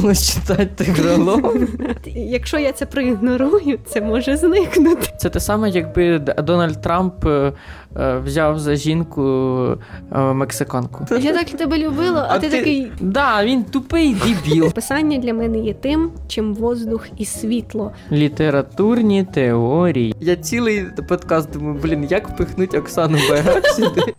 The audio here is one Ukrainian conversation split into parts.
було читати тигролов. Якщо я це проігнорую, це може зникнути. Це те саме, якби Дональд Трамп е, е, взяв за жінку е, мексиканку. Я так тебе любила, а, а ти, ти такий. Да, він тупий дебіл. Писання для мене є тим, чим воздух і світло. Літературні теорії. Я цілий подкаст думаю, блін, як впихнуть Оксану Байгак сюди.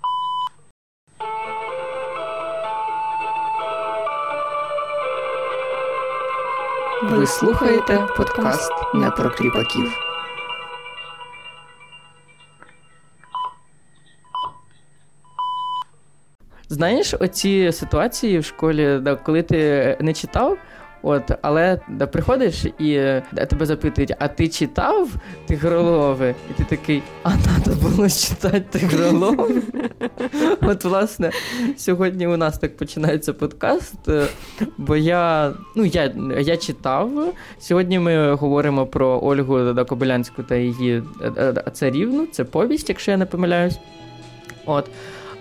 Ви слухаєте подкаст не про кріпаків. Знаєш, оці ситуації в школі, коли ти не читав, От, але да, приходиш і да, тебе запитують, а ти читав тигролови? І ти такий, а треба було читати тигролови? От, власне, сьогодні у нас так починається подкаст, е, бо я ну, я, я читав. Сьогодні ми говоримо про Ольгу Кобилянську та її е, е, царівну. Це повість, якщо я не помиляюсь. От.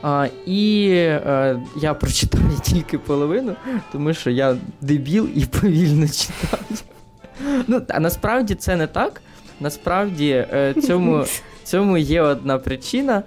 А, І а, е, я прочитав тільки половину, тому що я дебіл і повільно читав. Ну, А насправді це не так. Насправді е, цьому цьому є одна причина.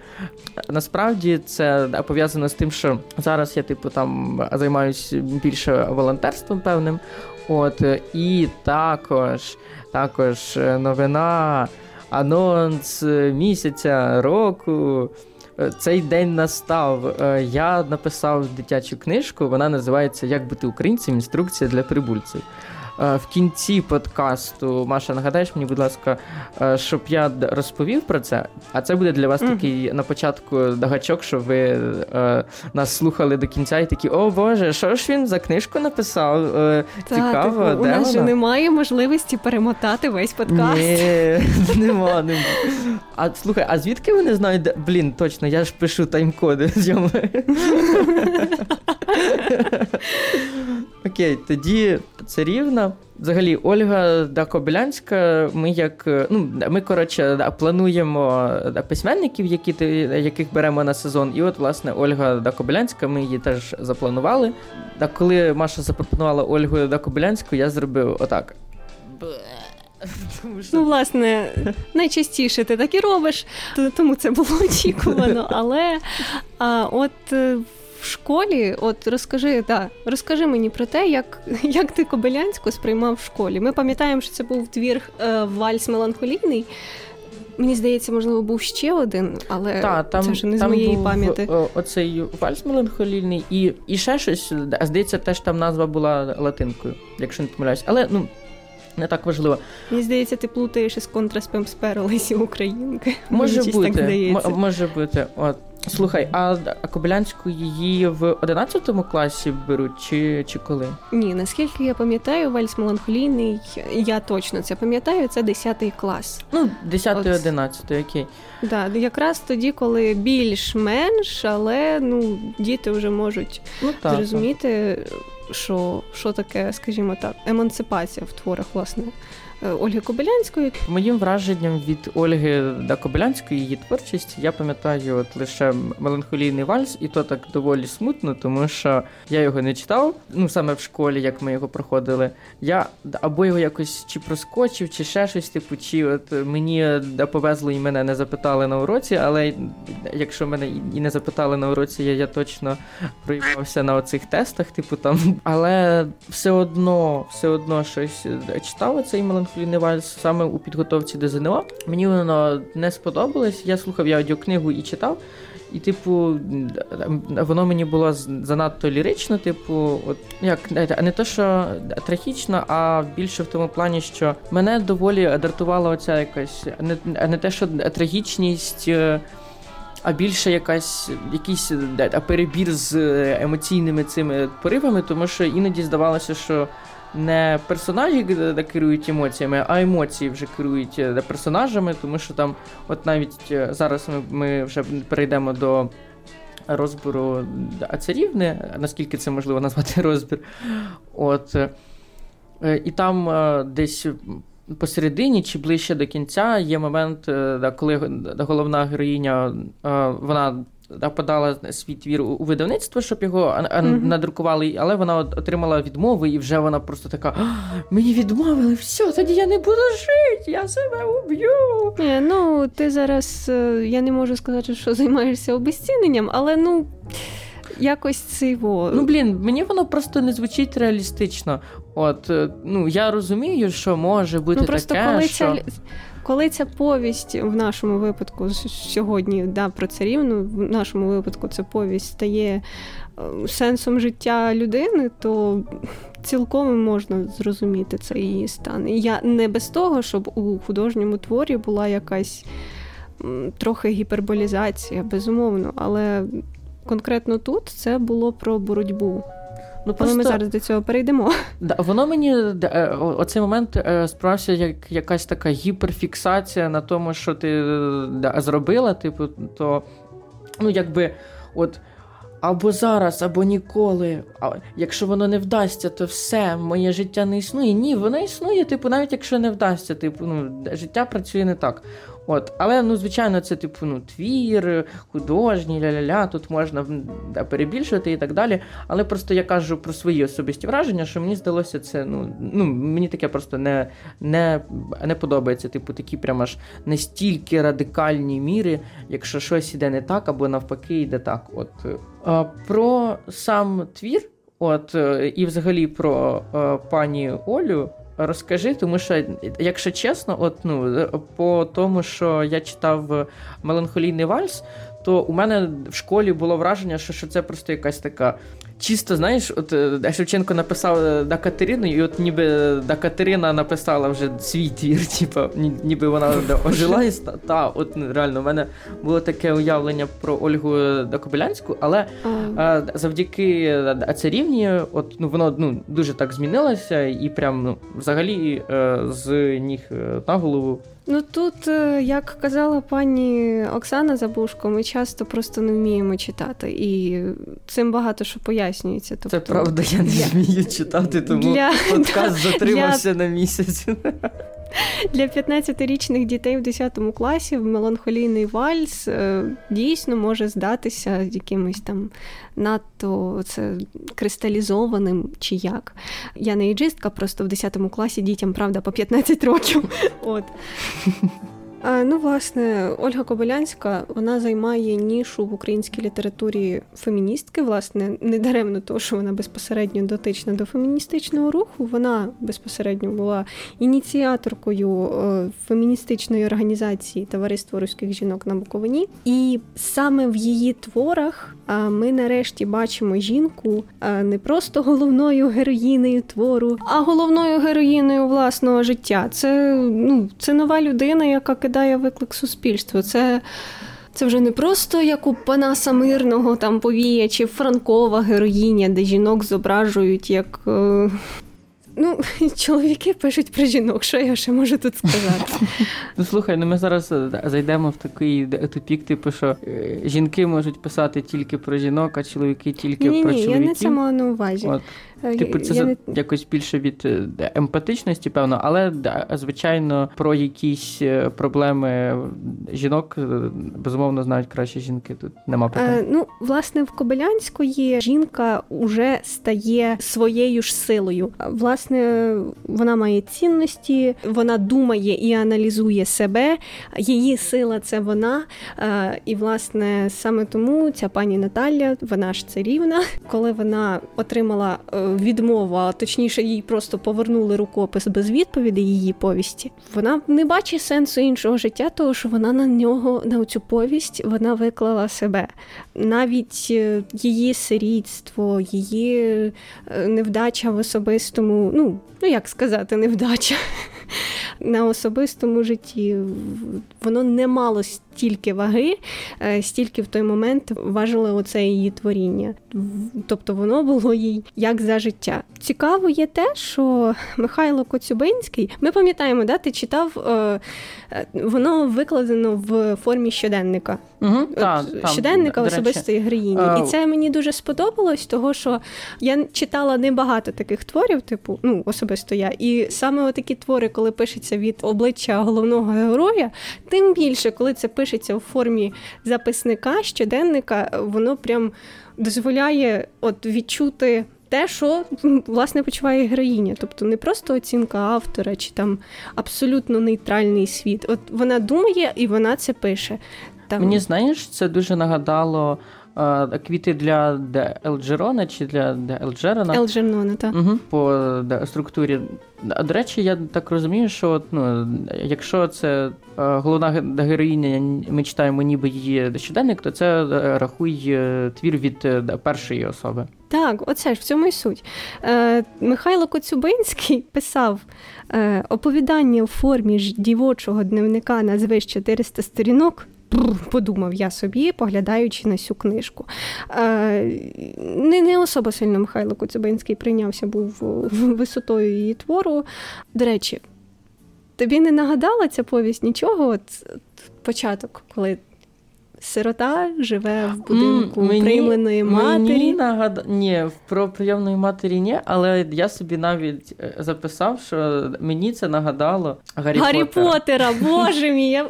Насправді це пов'язано з тим, що зараз я, типу, там займаюся більше волонтерством певним. От, І також, також новина, анонс місяця, року. Е, цей день настав. Е, я написав дитячу книжку, вона називається Як бути українцем. Інструкція для прибульців. Е, в кінці подкасту, Маша, нагадаєш мені, будь ласка, е, щоб я розповів про це. А це буде для вас mm. такий на початку дагачок, щоб ви е, нас слухали до кінця і такі, о Боже, що ж він за книжку написав? Та, Цікаво, типу, де у нас вона? же немає можливості перемотати весь подкаст. Ні, Нема, нема. А слухай, а звідки вони знають? Блін, точно, я ж пишу тайм-коди. Окей, тоді це рівно. Взагалі, Ольга Дакобилянська, ми як ну ми коротше плануємо письменників, які яких беремо на сезон. І от, власне, Ольга Дакобилянська, ми її теж запланували. А коли Маша запропонувала Ольгу Дакобилянську, я зробив отак. Тому що... Ну, власне, найчастіше ти так і робиш, тому це було очікувано. Але а, от е, в школі, от розкажи, да, розкажи мені про те, як як ти Кобилянську сприймав в школі. Ми пам'ятаємо, що це був твір е, Вальс меланхолійний. Мені здається, можливо, був ще один, але Та, там, це вже не з моєї був пам'яті. Оцей вальс меланхолійний і і ще щось. Здається, теж там назва була латинкою, якщо не помиляюсь. Але ну не так важливо. Мені здається, ти плутаєш із контраспем сперелися українки. Може бути, так здається. М- може бути. От. Слухай, а Кобилянську її в 11 класі беруть, чи чи коли? Ні, наскільки я пам'ятаю, вальс меланхолійний, я точно це пам'ятаю, це 10 клас. Ну, 10-11, окей. Да, якраз тоді, коли більш-менш, але ну, діти вже можуть ну, так, зрозуміти, так. що що таке, скажімо так, емансипація в творах, власне. Е, Ольги Кобилянської. Моїм враженням від Ольги да Кобилянської її творчості я пам'ятаю от лише меланхолійний вальс, і то так доволі смутно, тому що я його не читав. Ну саме в школі, як ми його проходили. Я або його якось чи проскочив, чи ще щось, типу, чи от мені повезло і мене не запитали на уроці, але якщо мене і не запитали на уроці, я, я точно проявився на оцих тестах, типу там. Але все одно, все одно щось читав цей меланхолійний Вальс саме у підготовці до ЗНО. Мені воно не сподобалось. Я слухав я аудіокнигу і читав. І, типу, воно мені було занадто лірично, типу, от як не те, що трагічно, а більше в тому плані, що мене доволі дратувала оця якась не не те, що трагічність, е, а більше якась якийсь перебір з емоційними цими поривами, тому що іноді здавалося, що не персонажі де керують емоціями, а емоції вже керують е, персонажами, тому що там, от навіть е, зараз ми, ми вже перейдемо до розбору царівни, наскільки це можливо назвати розбір. От, е, І там десь. Посередині чи ближче до кінця є момент, коли головна героїня вона подала свій твір у видавництво, щоб його mm-hmm. надрукували, але вона отримала відмови, і вже вона просто така: мені відмовили, все, тоді я не буду жити, я себе уб'ю. Ні, Ну, ти зараз е, я не можу сказати, що займаєшся обезціненням, але ну. Якось цього. Ну, блін, мені воно просто не звучить реалістично. От, е, ну, я розумію, що може бути ну, просто таке, коли що... Ця... Коли ця повість в нашому випадку сьогодні да, про царівну, в нашому випадку ця повість стає е, сенсом життя людини, то цілком можна зрозуміти цей її стан. І я не без того, щоб у художньому творі була якась трохи гіперболізація, безумовно, але конкретно тут це було про боротьбу. Ну, просто... ми зараз до цього перейдемо. Да, Воно мені е, оцей момент е, справився як якась така гіперфіксація на тому, що ти да, зробила, типу, то ну, якби от. Або зараз, або ніколи. А якщо воно не вдасться, то все, моє життя не існує. Ні, воно існує, типу, навіть якщо не вдасться, типу, ну, життя працює не так. От, Але, ну, звичайно, це типу ну, твір, художній, ля-ля-ля, тут можна да, перебільшувати і так далі. Але просто я кажу про свої особисті враження, що мені здалося це, ну, ну мені таке просто не не, не подобається. Типу, такі прям аж настільки радикальні міри, якщо щось іде не так, або навпаки йде так. От. А, Про сам твір, от, і взагалі про а, пані Олю. Розкажи, тому що, якщо чесно, от ну по тому, що я читав меланхолійний вальс, то у мене в школі було враження, що що це просто якась така чисто, знаєш, от е, Шевченко написав е, да Катерину, і от ніби да Катерина написала вже свій твір, типу, ніби вона ожила і та, от реально, у мене було таке уявлення про Ольгу Дакобилянську, але а, завдяки царівні, от ну воно ну дуже так змінилося, і прям ну взагалі з ніг на голову Ну тут, е, як казала пані Оксана Забушко, ми часто просто не вміємо читати, і цим багато що пояснюється. Тобто, Це правда, я не вмію читати, тому для... подкаст затримався для... на місяць. Для 15-річних дітей в 10 класі меланхолійний вальс е, дійсно може здатися якимось там надто це кристалізованим чи як. Я не іджистка, просто в 10 класі дітям, правда, по 15 років. От. Ну, власне, Ольга Кобилянська вона займає нішу в українській літературі феміністки. Власне, не даремно того, що вона безпосередньо дотична до феміністичного руху. Вона безпосередньо була ініціаторкою е, феміністичної організації Товариство руських жінок на Буковині. І саме в її творах ми нарешті бачимо жінку не просто головною героїнею твору, а головною героїною власного життя. Це ну, це нова людина, яка кидає виклик суспільству. Це це вже не просто як у Панаса Мирного там повія чи Франкова героїня, де жінок зображують як. Ну, чоловіки пишуть про жінок, що я ще можу тут сказати. Ну слухай, ну ми зараз е, зайдемо в такий тупік, типу, що е, жінки можуть писати тільки про жінок, а чоловіки тільки ні, про ні, чоловіків. Ні, я не це мала на увазі. От. Е, типу, це я не... якось більше від е, емпатичності, певно, але звичайно про якісь е, проблеми жінок безумовно знають краще жінки. Тут нема питань. Е, ну, власне, в Кобилянської жінка вже стає своєю ж силою. Власне, вона має цінності, вона думає і аналізує себе. Її сила це вона. Е, і, власне, саме тому ця пані Наталя, вона ж царівна, коли вона отримала відмова, точніше, їй просто повернули рукопис без відповіді її повісті. Вона не бачить сенсу іншого життя, тому що вона на нього, на цю повість, вона виклала себе. Навіть е, її сирітство, її е, невдача в особистому, ну, ну як сказати, невдача. На особистому житті воно не мало стільки ваги, е, стільки в той момент важило оце її творіння. Тобто воно було їй як за життя. Цікаво є те, що Михайло Коцюбинський, ми пам'ятаємо, да, ти читав, е, е, воно викладено в формі щоденника. Угу, та, щоденника там, особистої героїні. А... І це мені дуже сподобалось, того що я читала небагато таких творів, типу, ну, особисто я. І саме такі твори, коли пишеться від обличчя головного героя, тим більше, коли це пишеться пишеться у формі записника, щоденника, воно прям дозволяє от відчути. Те, що власне почуває героїня, тобто не просто оцінка автора чи там абсолютно нейтральний світ. От вона думає і вона це пише. Там... Мені знаєш, це дуже нагадало квіти для Елджерона чи для Елджерона. Елджернона, так. Угу, по структурі. До речі, я так розумію, що ну, якщо це головна героїня, ми читаємо ніби її щоденник, то це е, рахуй е, твір від е, першої особи. Так, оце ж в цьому і суть. Е, Михайло Коцюбинський писав е, оповідання у формі ж дівочого дневника на звиш 400 сторінок подумав я собі, поглядаючи на цю книжку. Е, не не особо сильно Михайло Коцюбинський прийнявся був висотою її твору. До речі, тобі не нагадала ця повість нічого? От Початок, коли Сирота живе в будинку мені, приймленої матері. Мені нагад... Ні, про прийомної матері ні, але я собі навіть е, записав, що мені це нагадало Гаррі, Гаррі Поттера. Поттера, боже мій. Я...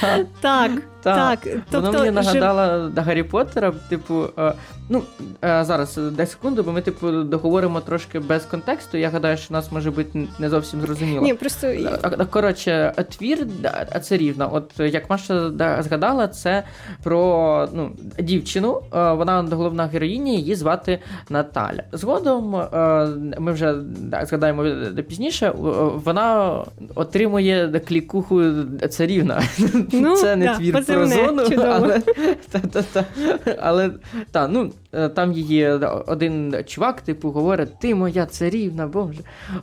Так. так. Так, тобто воно мені нагадало жив... Гаррі Поттера, типу, е, ну е, зараз дай секунду, бо ми типу договоримо трошки без контексту. Я гадаю, що нас може бути не зовсім зрозуміло. Ні, просто коротше, твір це рівно. От як Маша згадала, це про ну, дівчину. Е, вона головна героїня, її звати Наталя. Згодом ми вже згадаємо пізніше. Вона отримує клікуху царівна. Ну, це не да, твір про зону, але та, та, та, але та, ну, е, там її один чувак, типу, говорить: Ти моя царівна, боже.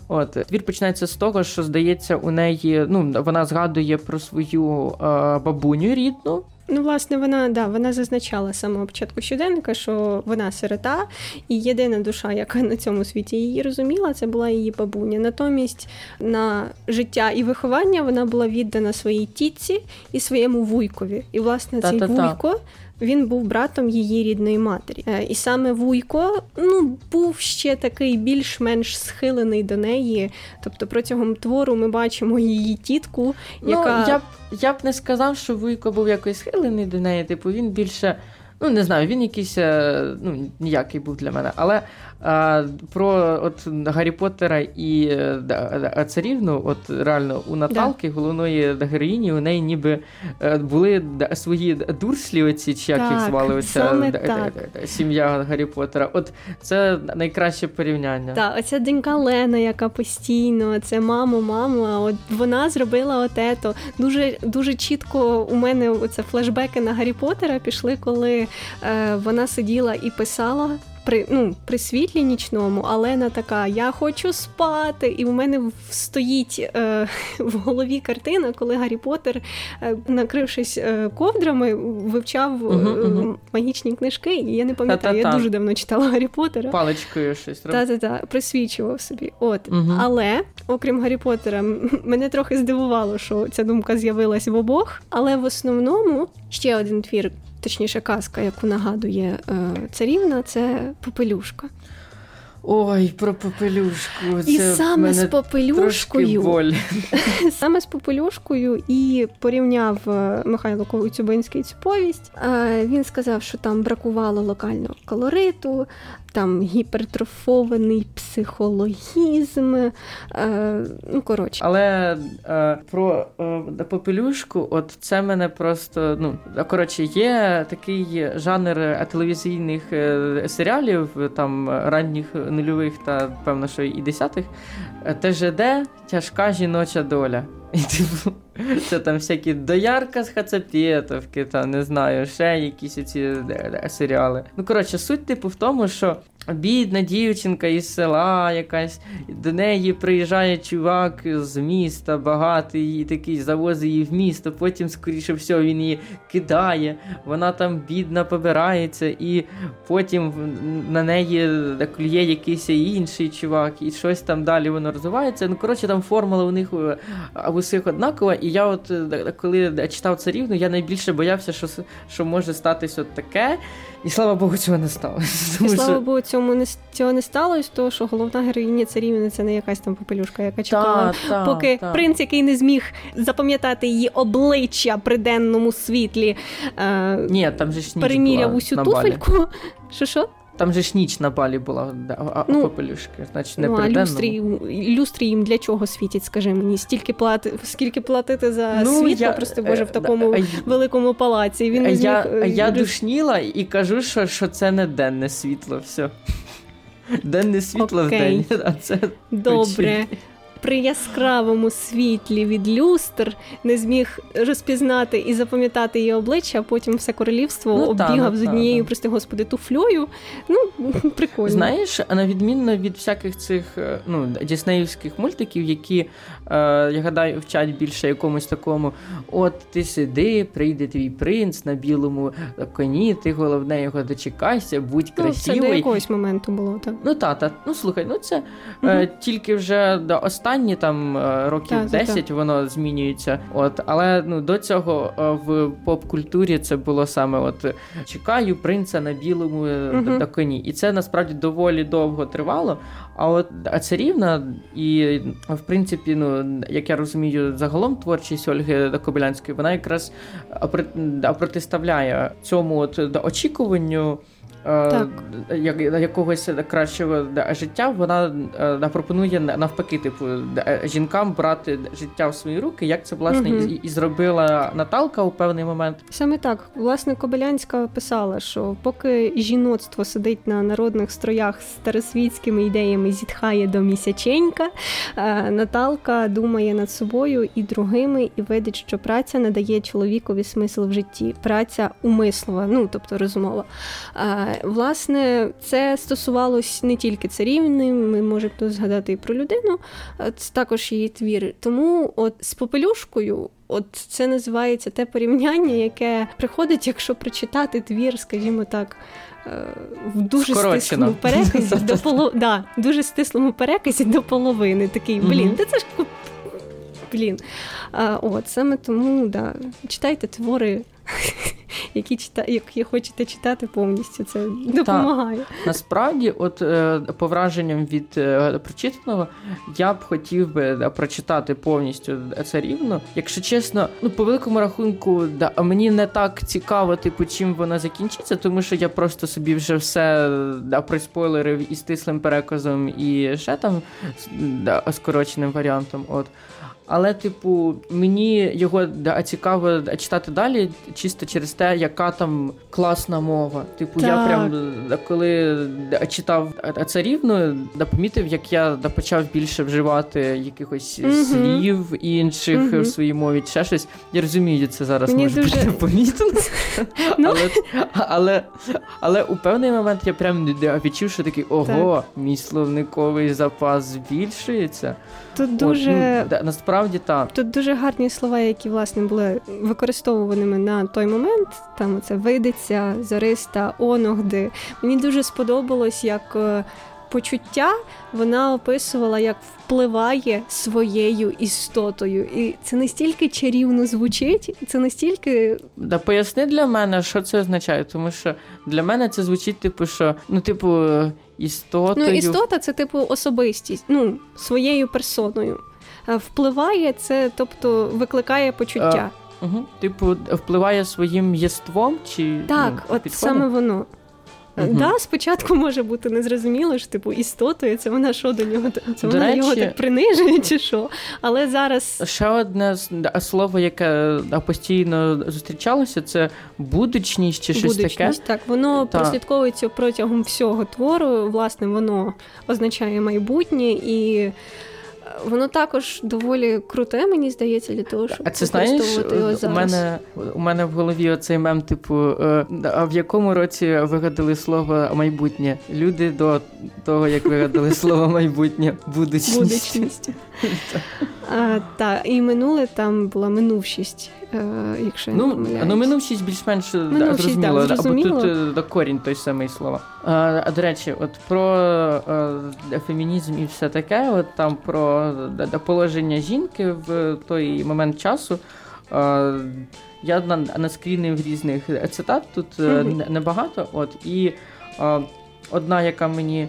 От твір починається з того, що здається, у неї ну вона згадує про свою е, бабуню рідну. Ну, власне, вона да, вона зазначала з самого початку щоденника, що вона сирота, і єдина душа, яка на цьому світі її розуміла, це була її бабуня. Натомість на життя і виховання вона була віддана своїй тітці і своєму вуйкові. І, власне, цей Та-та-та. вуйко він був братом її рідної матері. Е, і саме Вуйко ну, був ще такий більш-менш схилений до неї. Тобто протягом твору ми бачимо її тітку, ну, яка. Ну, я б я б не сказав, що Вуйко був якось схилений до неї. Типу, він більше. Ну, не знаю, він якийсь е, ну, ніякий був для мене. Але а, Про от Гаррі Поттера і е, царівну, от реально у Наталки, да. головної героїні, у неї ніби е, були свої дурслі, оці чи як їх звали оця сім'я Гаррі Поттера. От це найкраще порівняння. Так, оця донька Лена, яка постійно, це мамо, мамо. От вона зробила отето. Дуже дуже чітко у мене оце флешбеки на Гаррі Поттера пішли, коли е, вона сиділа і писала при ну, при світлі нічному, Алена така: Я хочу спати. І в мене стоїть е, в голові картина, коли Гаррі Поттер, е, накрившись е, ковдрами, вивчав uh-huh, магічні книжки. І я не пам'ятаю, Та-та-та. я дуже давно читала Гаррі Поттера. Паличкою щось Та-та-та, присвічував собі. От. Uh-huh. Але, окрім Гаррі Поттера, мене трохи здивувало, що ця думка з'явилась в обох. Але в основному ще один твір точніше, казка, яку нагадує е, царівна, це попелюшка. Ой, про попелюшку. Це і саме мене з попелюшкою боль. саме з попелюшкою і порівняв е, Михайло Коцюбинський цю повість. Е, він сказав, що там бракувало локального колориту, там гіпертрофований психологізм. Е, ну, коротше. Але про попелюшку, от це мене просто. ну, Коротше, є такий жанр телевізійних серіалів, там ранніх нульових та певно, що і десятих. Е, ТЖД тяжка жіноча доля. І типу, це там всякі доярка з Хацапєтовки, там не знаю, ще якісь ці серіали. Ну, коротше, суть, типу, в тому, що бідна дівчинка із села якась, до неї приїжджає чувак з міста, багатий, і такий завозить її в місто, потім, скоріше всього, він її кидає, вона там бідна побирається, і потім на неї клює якийсь інший чувак, і щось там далі воно розвивається. Ну, коротше, там формула у них у усіх однакова. І я, от коли читав царівну, я найбільше боявся, що що може статись от таке. І слава Богу, цього не сталося. І слава Богу, цьому не цього не сталося, то що головна героїня царівни це не якась там попелюшка, яка чекала, та, та, поки та. принц, який не зміг запам'ятати її обличчя при денному світлі, е, Ні, там же ж переміряв усю туфельку. Що що? Там же ж ніч на балі була а ну, попелюшки. Значить, не ну, а люстрі, люстрі їм для чого світять, скажи мені? Стільки плати, скільки платити за ну, світло, я, просто боже, в е, такому а, великому палаці. Він не зміг... Я е, я душніла і кажу, що що це не денне світло. все. Денне світло Окей. в день. а це Добре при яскравому світлі від люстр не зміг розпізнати і запам'ятати її обличчя, а потім все королівство ну, оббігав та, з однією, та, прости господи, туфльою. Ну, прикольно. Знаєш, на відмінно від всяких цих е, ну, діснеївських мультиків, які, е, я гадаю, вчать більше якомусь такому: от ти сиди, прийде твій принц на білому коні, ти головне його дочекайся, будь красивий. Ну, Це до якогось моменту було, так. Ну, та, та. Ну, слухай, ну це угу. е, тільки вже до останнього останні там е, років так, 10 так. воно змінюється. От, але ну до цього е, в поп-культурі це було саме: от чекаю принца на білому uh на коні, і це насправді доволі довго тривало. А от а царівна, і в принципі, ну як я розумію, загалом творчість Ольги Кобилянської, вона якраз протиставляє цьому от очікуванню. Е, так. як, якогось кращого життя, вона е, пропонує навпаки, типу, е, жінкам брати життя в свої руки, як це власне угу. і, і зробила Наталка у певний момент. Саме так, власне, Кобилянська писала, що поки жіноцтво сидить на народних строях з старосвітськими ідеями, зітхає до місяченька, Наталка думає над собою і другими, і видить, що праця надає чоловікові смисл в житті. Праця умислова, ну тобто розумова. Власне, це стосувалось не тільки царівни, ми можемо тут згадати і про людину, це також її твір. Тому от з попелюшкою. От це називається те порівняння, яке приходить, якщо прочитати твір, скажімо так, е, в дуже стислому переказі до поло... да, дуже стислому переказі до половини. Такий блін, та це ж блін. А, От саме тому да, читайте твори які чита... які хочете читати повністю. Це допомагає. Так. Насправді, от е, по враженням від е, прочитаного, я б хотів би да, прочитати повністю царівну. Якщо чесно, ну по великому рахунку, да, мені не так цікаво, типу, чим вона закінчиться, тому що я просто собі вже все да, приспойлерив і стислим переказом, і ще там да, скороченим варіантом. От. Але, типу, мені його цікаво читати далі, чисто через те, яка там класна мова. Типу, так. я прям коли читав царівну, помітив, як я почав більше вживати якихось угу. слів інших угу. в своїй мові, ще щось. Я розумію, це зараз мені може дуже... бути помітно. Ну. Але але, але у певний момент я прям відчув, що такий ого, мій словниковий запас збільшується. Тут дуже От, ну, насправді так. Тут дуже гарні слова, які власне були використовуваними на той момент. Там це видиться, зариста, оногди. Мені дуже сподобалось, як. Е, почуття вона описувала, як впливає своєю істотою, і це настільки чарівно звучить, це настільки да поясни для мене, що це означає, тому що для мене це звучить, типу, що ну, типу, істотою. Ну, істота це типу особистість, ну своєю персоною. Впливає це, тобто викликає почуття. А, угу. Типу, впливає своїм єством чи так, ну, от підходом? саме воно. Угу. Да, спочатку може бути незрозуміло що типу істотою, це вона що до нього це до вона речі, його так принижує, чи що. Але зараз ще одне слово, яке постійно зустрічалося, це будучність чи щось таке. Так, воно Та. прослідковується протягом всього твору. Власне, воно означає майбутнє і воно також доволі круте, мені здається, для того, щоб а це знаєш, його зараз. У мене у мене в голові оцей мем, типу, е, а в якому році вигадали слово майбутнє? Люди до того, як вигадали слово майбутнє, будучність. Будучність. Так, і минуле там була минувшість. Е, якщо я ну, не помиляюсь. Ну, минувшість більш-менш минувшість, зрозуміло, да, зрозуміло. або тут да, корінь той самий слова. А, а до речі, от про а, фемінізм і все таке, от там про положення жінки в той момент часу. Я на, наскрінив різних цитат, тут mm-hmm. небагато. От, і одна, яка мені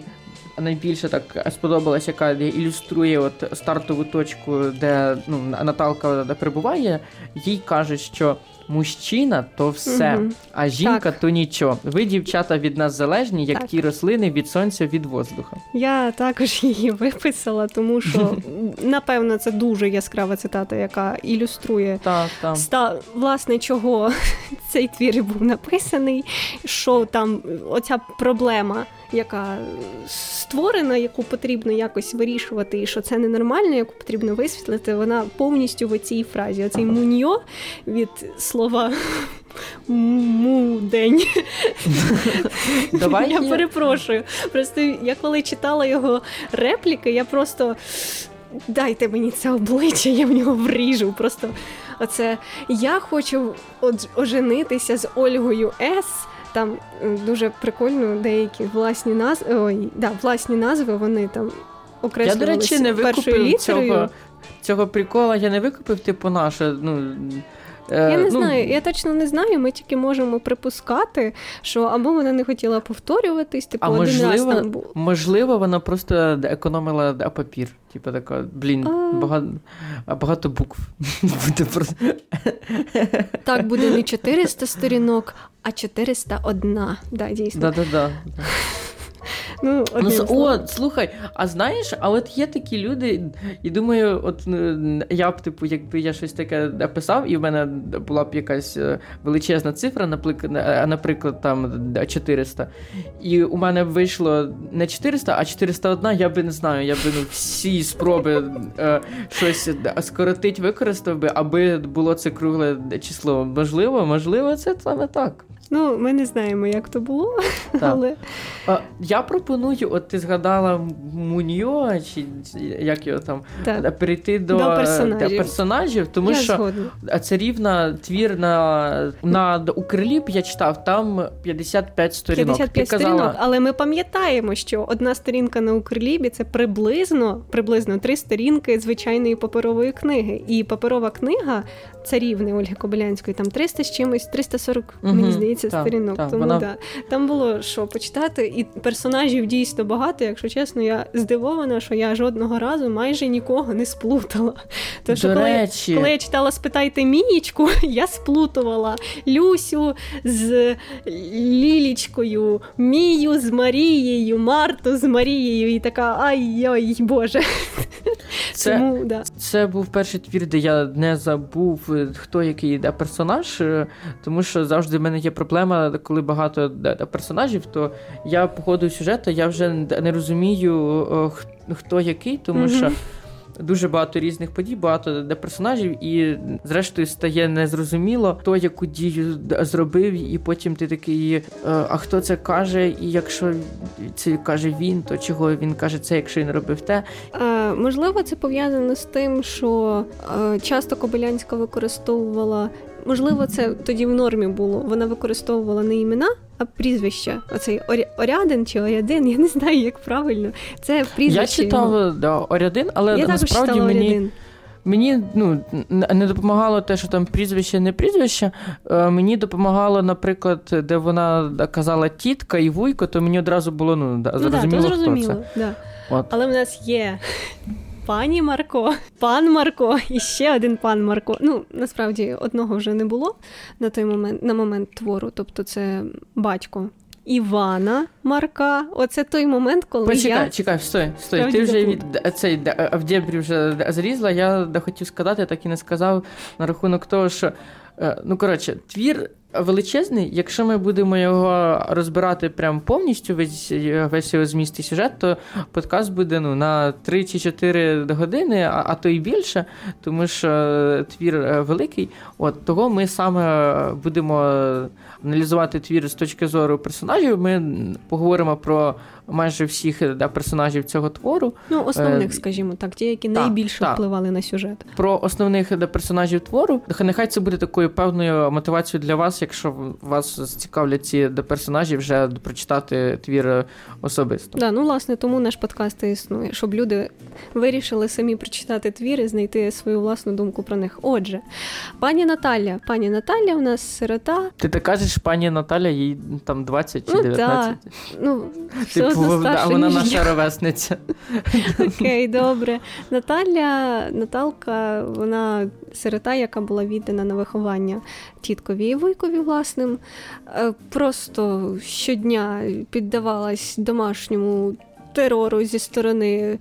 найбільше так сподобалась, яка ілюструє от стартову точку, де ну, Наталка перебуває, їй кажуть, що мужчина то все, угу. а жінка так. то нічого. Ви, дівчата, від нас залежні, як так. ті рослини від сонця, від воздуха. Я також її виписала, тому що напевно це дуже яскрава цитата, яка ілюструє так, так. ста власне чого цей твір був написаний. Що там оця проблема, яка створена, яку потрібно якось вирішувати, і що це ненормально, яку потрібно висвітлити, вона повністю в цій фразі. Оцей муньо від слова мудень. Давай Я перепрошую. Просто я коли читала його репліки, я просто. Дайте мені це обличчя, я в нього вріжу. Просто оце я хочу оженитися з Ольгою С. Там дуже прикольно деякі власні назви. Ой, да, власні назви вони там окреслювалися Я, до речі, не викупив цього цього прикола, я не викупив, типу, наше. ну... Е, я не ну, знаю, я точно не знаю. Ми тільки можемо припускати, що або вона не хотіла повторюватись, типу а один можливо, раз там був. Можливо, вона просто економила папір. Типу така, блін, а... багато багато букв. Так, буде не 400 сторінок, а 401. Да, дійсно. Да-да-да. Ну, ну О, слухай, а знаєш, а от є такі люди, і думаю, от я б, типу, якби я щось таке написав, і в мене була б якась е, величезна цифра, наприклад, там 400. І у мене вийшло не 400, а 401, я би не знаю, я би ну, всі спроби е, щось скоротить, використав би, аби було це кругле число. Можливо, можливо, це саме так. Ну, ми не знаємо, як то було. але... А, Я пропоную, от ти згадала Муньо, чи як його там так. перейти до, до персонажів. персонажів, тому я що згодна. це рівна твір на на Укрліп я читав, там 55 сторінок. 55 ти сторінок, казала... але ми пам'ятаємо, що одна сторінка на Укрлібі це приблизно приблизно три сторінки звичайної паперової книги. І паперова книга царівни Ольги Кобилянської, там 300 з чимось, 340, угу. мені здається здається, сторінок. Так, Тому вона... да. Там було що почитати, і персонажів дійсно багато. Якщо чесно, я здивована, що я жодного разу майже нікого не сплутала. Що коли, речі. коли я читала Спитайте Мієчку, я сплутувала Люсю з Лілічкою, Мію з Марією, Марту з Марією, і така ай-ой, Боже. Це Тому, да. це був перший твір, де я не забув, хто який йде персонаж, е, тому що завжди в мене є проблема, коли багато персонажів, то я по ходу сюжету я вже не розумію, хто який, тому що. Дуже багато різних подій, багато де персонажів, і зрештою стає незрозуміло, хто яку дію зробив, і потім ти такий, «Е, а хто це каже? І якщо це каже він, то чого він каже це, якщо він робив те? Е, можливо, це пов'язано з тим, що е, часто Кобилянська використовувала можливо, це тоді в нормі було. Вона використовувала не імена, а прізвища. Оцей Орядин чи Орядин, я не знаю, як правильно. Це прізвище. Я читав да, Орядин, але я насправді мені. Орядин. Мені ну не допомагало те, що там прізвище, не прізвище. Е, мені допомагало, наприклад, де вона казала тітка і вуйко, то мені одразу було ну, зрозуміло, ну, да, то зрозуміло, хто це. Да. От. Але в нас є пані Марко, пан Марко і ще один пан Марко. Ну, насправді одного вже не було на той момент, на момент твору, тобто це батько. Івана Марка, оце той момент, коли Почекай, я... чекай, стой, стой. Ти вже від цей в дебрі вже зрізла. Я хотів сказати, так і не сказав на рахунок того, що е, ну коротше, твір величезний. Якщо ми будемо його розбирати прям повністю, весь весь його зміст і сюжет, то подкаст буде ну, на 3 чи 4 години, а, а то й більше, тому що твір е, великий. От Того ми саме будемо аналізувати твір з точки зору персонажів. Ми поговоримо про майже всіх да, персонажів цього твору. Ну, основних, е, скажімо так, ті, які та, найбільше та. впливали на сюжет. Про основних да, персонажів твору. Нехай це буде такою певною мотивацією для вас, якщо вас цікавлять ці да, персонажі, вже прочитати твір особисто. Да, ну власне, тому наш подкаст і існує, щоб люди вирішили самі прочитати твір і знайти свою власну думку про них. Отже, пані Наталя, пані Наталя у нас сирота. Ти так кажеш, пані Наталя, їй там 20 чи 19? Ну, ну, все типу, одно а вона наша ровесниця. Окей, добре. Наталя, Наталка, вона сирота, яка була віддана на виховання тіткові і вуйкові власним. Е, просто щодня піддавалась домашньому терору зі сторони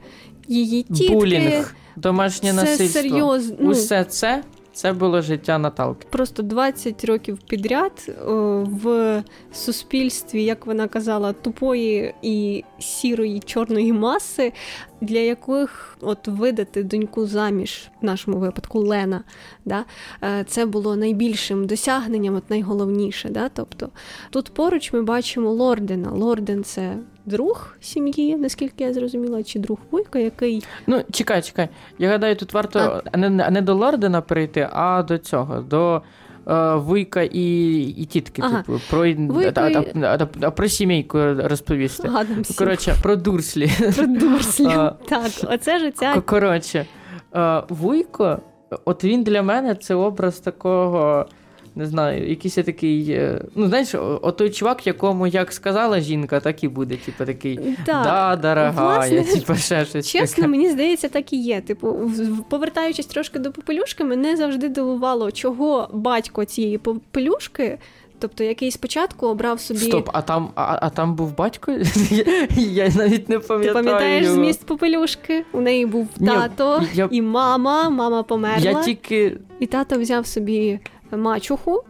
її тітки. Булінг, домашнє насильство. Серйоз... Ну, Усе це це було життя Наталки. Просто 20 років підряд в суспільстві, як вона казала, тупої і сірої чорної маси, для яких от видати доньку заміж, в нашому випадку Лена, да, е, це було найбільшим досягненням, от найголовніше. Да, Тобто тут поруч ми бачимо Лордена. Лорден це друг сім'ї, наскільки я зрозуміла, чи друг Вуйка, який. Ну, чекай, чекай. Я гадаю, тут варто а... не, не до Лордена перейти, а до цього. до... Е, Вуйка і і тітки, ага. типу, про Вуйко а, а, а, про сімейку розповісти. Гадамся. Коротше, про Дурслі. Про Дурслі. так, оце ж ця... Коротше, е, Вуйко, от він для мене це образ такого не знаю, якийсь я такий. Е, ну, знаєш, отой чувак, якому як сказала жінка, так і буде. Типу такий да, да дорогая, типу, ще щось. Чесно, таке. мені здається, так і є. Типу, повертаючись трошки до попелюшки, мене завжди дивувало, чого батько цієї попелюшки. Тобто, який спочатку обрав собі. Стоп, а там а, а там був батько? Я навіть не пам'ятаю. Ти пам'ятаєш його. зміст попелюшки? У неї був тато Ні, я... і мама. Мама померла. Я тільки... І тато взяв собі мачуху.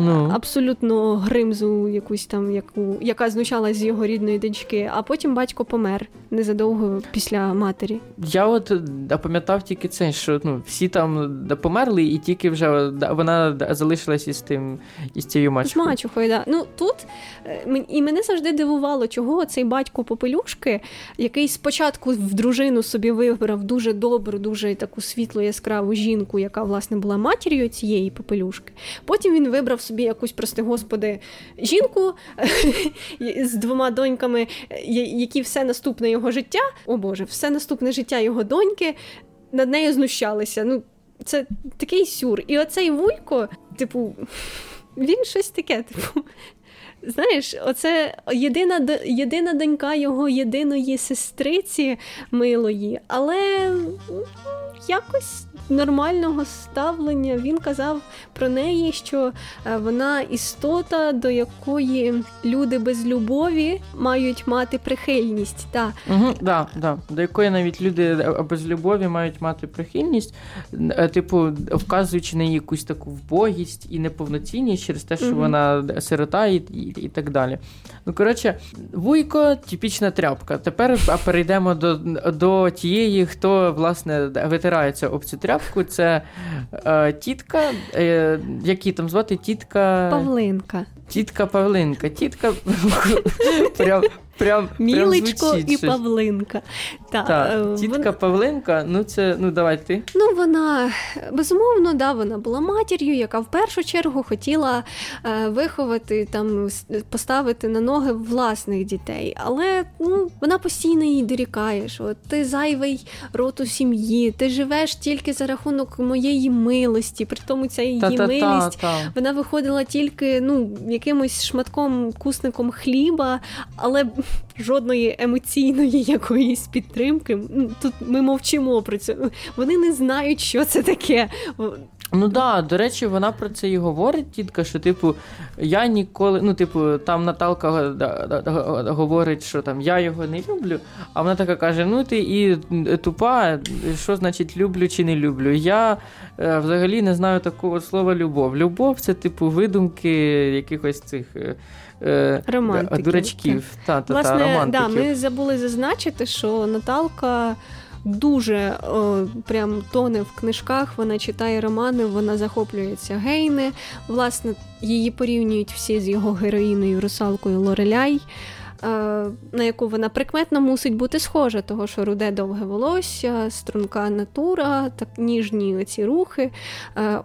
Ну. Абсолютно гримзу, якусь там, яку, яка знущалась з його рідної дочки, а потім батько помер незадовго після матері. Я от пам'ятав тільки це, що ну, всі там померли, і тільки вже вона залишилась із тим із цією мачухою. З мачухою, да. Ну тут е, і мене завжди дивувало, чого цей батько Попелюшки, який спочатку в дружину собі вибрав дуже добру, дуже таку світлу яскраву жінку, яка власне була матір'ю цієї попелюшки. Потім він вибрав собі якусь, прости господи, жінку з двома доньками, які все наступне його життя, о Боже, все наступне життя його доньки над нею знущалися. Ну, Це такий сюр. І оцей вуйко, типу, він щось таке, типу. Знаєш, оце єдина єдина донька його єдиної сестриці милої, але якось нормального ставлення. Він казав про неї, що е, вона істота, до якої люди без любові мають мати прихильність. Та. Угу, да, да. До якої навіть люди е, без любові мають мати прихильність, е, типу, вказуючи на її якусь таку вбогість і неповноцінність через те, що угу. вона сирота і, і, і так далі. Ну, коротше, вуйко типічна тряпка. Тепер перейдемо до до тієї, хто власне витирається об цю тряпку випадку це е, тітка, е, які там звати тітка. Павлинка. Тітка Павлинка. Тітка прям прям Мілечко прям і щось. Павлинка. Та, так, е, Тітка вона... Павлинка, ну це ну давай ти. Ну вона безумовно, да, вона була матір'ю, яка в першу чергу хотіла е, виховати там, поставити на ноги власних дітей. Але ну, вона постійно їй дорікає, що ти зайвий рот у сім'ї, ти живеш тільки за рахунок моєї милості. При тому ця її Та-та-та, милість вона виходила тільки ну, якимось шматком кусником хліба, але жодної емоційної якоїсь підтримки. Ну, тут ми мовчимо про це. Вони не знають, що це таке. Ну да, до речі, вона про це і говорить, тітка, що, типу, я ніколи. Ну, типу, там Наталка говорить, що там я його не люблю, а вона така каже: ну ти і тупа, що значить люблю чи не люблю. Я е, взагалі не знаю такого слова любов. Любов це, типу, видумки якихось цих. Е, е, Романтиків. Дурачків. Та, та, Власне, та, романтиків. Да, Ми забули зазначити, що Наталка. Дуже о, прям тоне в книжках, вона читає романи, вона захоплюється гейне. Власне, її порівнюють всі з його героїною русалкою Лореляй. На яку вона прикметно мусить бути схожа, того що руде довге волосся, струнка натура, так ніжні оці рухи.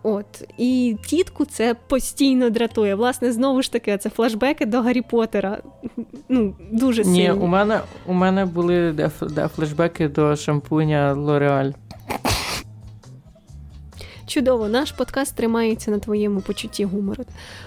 От. І тітку це постійно дратує. Власне, знову ж таки, це флешбеки до Гаррі Поттера. Ну, дуже сильні. Ні, у мене у мене були де, де флешбеки до шампуня Лореаль. Чудово, наш подкаст тримається на твоєму почутті гумору.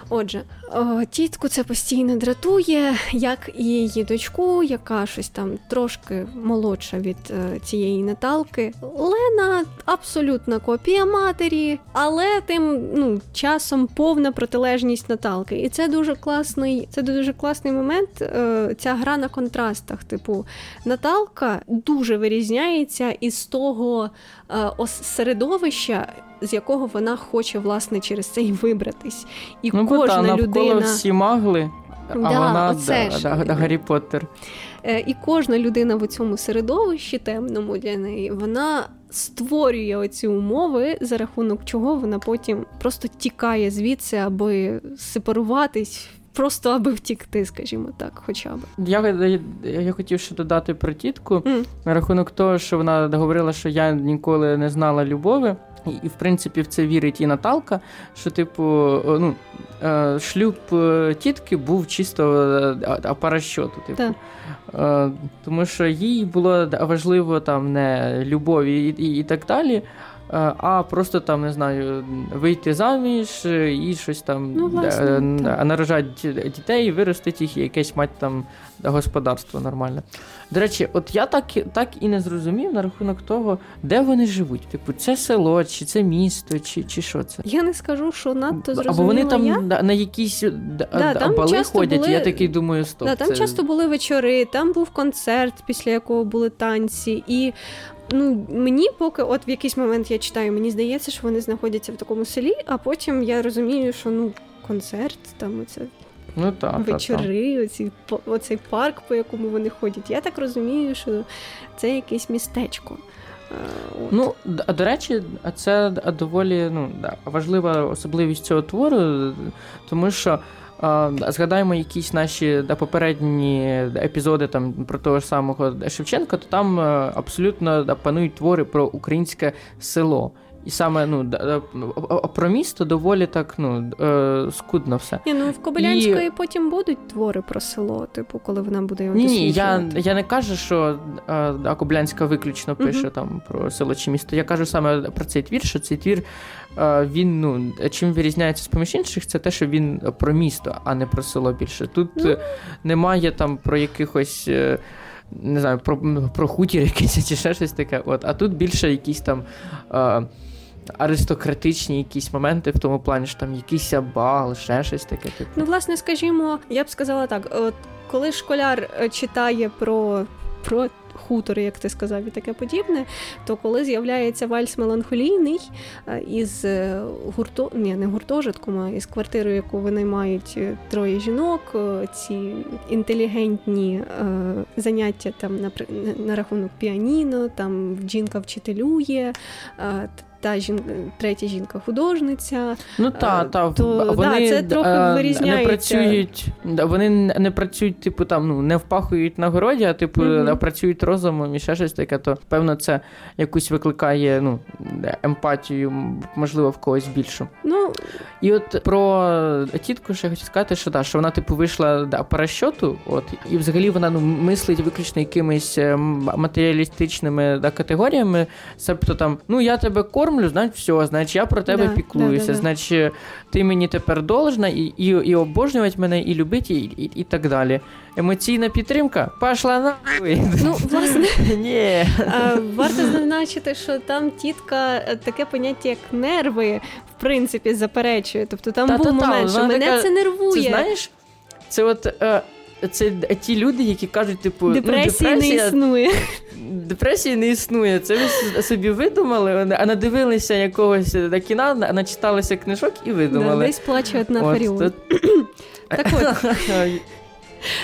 Отже, о, тітку це постійно дратує, як і її дочку, яка щось там трошки молодша від е, цієї Наталки. Лена абсолютна копія матері, але тим ну, часом повна протилежність Наталки. І це дуже класний, це дуже класний момент. Е, ця гра на контрастах. Типу, Наталка дуже вирізняється із того е, середовища з якого вона хоче власне через це й вибратись. І ну, кожна та, людина всі магли, а да, вона да, ж. Да, Гаррі Поттер. Е, і кожна людина в цьому середовищі темному для неї вона створює оці умови, за рахунок чого вона потім просто тікає звідси, аби сепаруватись. Просто аби втікти, скажімо так, хоча б. Я я, я хотів ще додати про тітку mm. на рахунок того, що вона говорила, що я ніколи не знала любові. І, в принципі, в це вірить і Наталка, що, типу, ну, е, шлюб е, тітки був чисто е, парашоту. Типу. Так. Тому що їй було важливо там не любові і, і, і так далі. А просто там не знаю, вийти заміж і щось там ну, власне, нарожати дітей, виростити їх і якесь мати там господарство нормальне. До речі, от я так так і не зрозумів на рахунок того, де вони живуть. Типу, це село, чи це місто, чи чи що це. Я не скажу, що надто зрозуміло. Або вони там я? на якісь да, там бали ходять, були... я такий думаю, стоп. Да, Там це... часто були вечори, там був концерт, після якого були танці. І ну, мені поки, от в якийсь момент я читаю, мені здається, що вони знаходяться в такому селі, а потім я розумію, що ну концерт там оце Ну, та, вечори, та, та. Оці, оцей парк, по якому вони ходять. Я так розумію, що це якесь містечко. От. Ну, до речі, це доволі ну, важлива особливість цього твору, тому що. Згадаємо якісь наші попередні епізоди там про того ж самого Шевченка, то там е, абсолютно панують твори про українське село. І саме ну про місто доволі так ну е, скудно все. Ні, ну в Кобилянської і... потім будуть твори про село, типу, коли вона буде його Ні, ні, я я не кажу, що а, Кобилянська виключно пише uh там про село чи місто. Я кажу саме про цей твір, що цей твір він ну чим вирізняється з поміж інших, це те, що він про місто, а не про село більше. Тут uh немає там про якихось. Е, не знаю, про про хутір якийсь чи ще щось таке. От, А тут більше якісь там е, аристократичні якісь моменти в тому плані, що там якийсь бал, ще щось таке. Типу. Ну, власне, скажімо, я б сказала так: от коли школяр е, читає про. про Хутори, як ти сказав, і таке подібне, то коли з'являється вальс меланхолійний е, із е, гурто... Ні, не гуртожитком, а із квартирою, яку винаймають троє жінок, ці інтелігентні е, заняття там на на рахунок піаніно, там жінка вчителює, е, та жін... третя жінка-художниця. Ну та, е, та то, вони да, це трохи вирізняється. не працюють, вони не працюють, типу, там ну не впахують на городі, а типу mm-hmm. працюють розумом і ще щось таке, то певно це якусь викликає ну, емпатію, можливо, в когось більшу. Ну і от про тітку ще хочу сказати, що да, що вона типу вийшла да, по розчоту, от і взагалі вона ну мислить виключно якимись е, матеріалістичними да, категоріями, себто там ну я тебе кор кормлю, значить все, значить я про тебе да, піклуюся, да, да, значить ти мені тепер должна і і, і обожнювати мене, і любити, і, і, і так далі. Емоційна підтримка пошла на Ну, власне, Ні. варто зазначити, що там тітка е, таке поняття, як нерви, в принципі, заперечує. Тобто там був момент, що мене це нервує. Це знаєш, це от. Е, це ті люди, які кажуть, типу, депресії ну, депресія, не існує. Депресії не існує. Це ви собі видумали, а надивилися якогось на кіна, начиталися книжок і видумали. Да, Десь плачуть на Фаріон. То... Так от.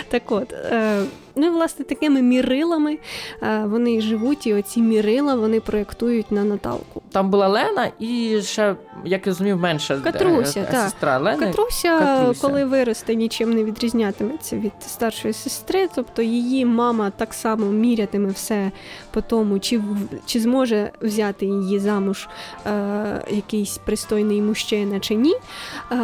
Так от, е, ну і власне такими мірилами е, вони живуть, і оці мірила вони проєктують на Наталку. Там була Лена і ще як я розумів, менша Катруся, е, так. сестра Лени. Катруся, Катруся. коли виросте, нічим не відрізнятиметься від старшої сестри. Тобто її мама так само мірятиме все по тому, чи чи зможе взяти її замуж е, якийсь пристойний мужчина чи ні. Е,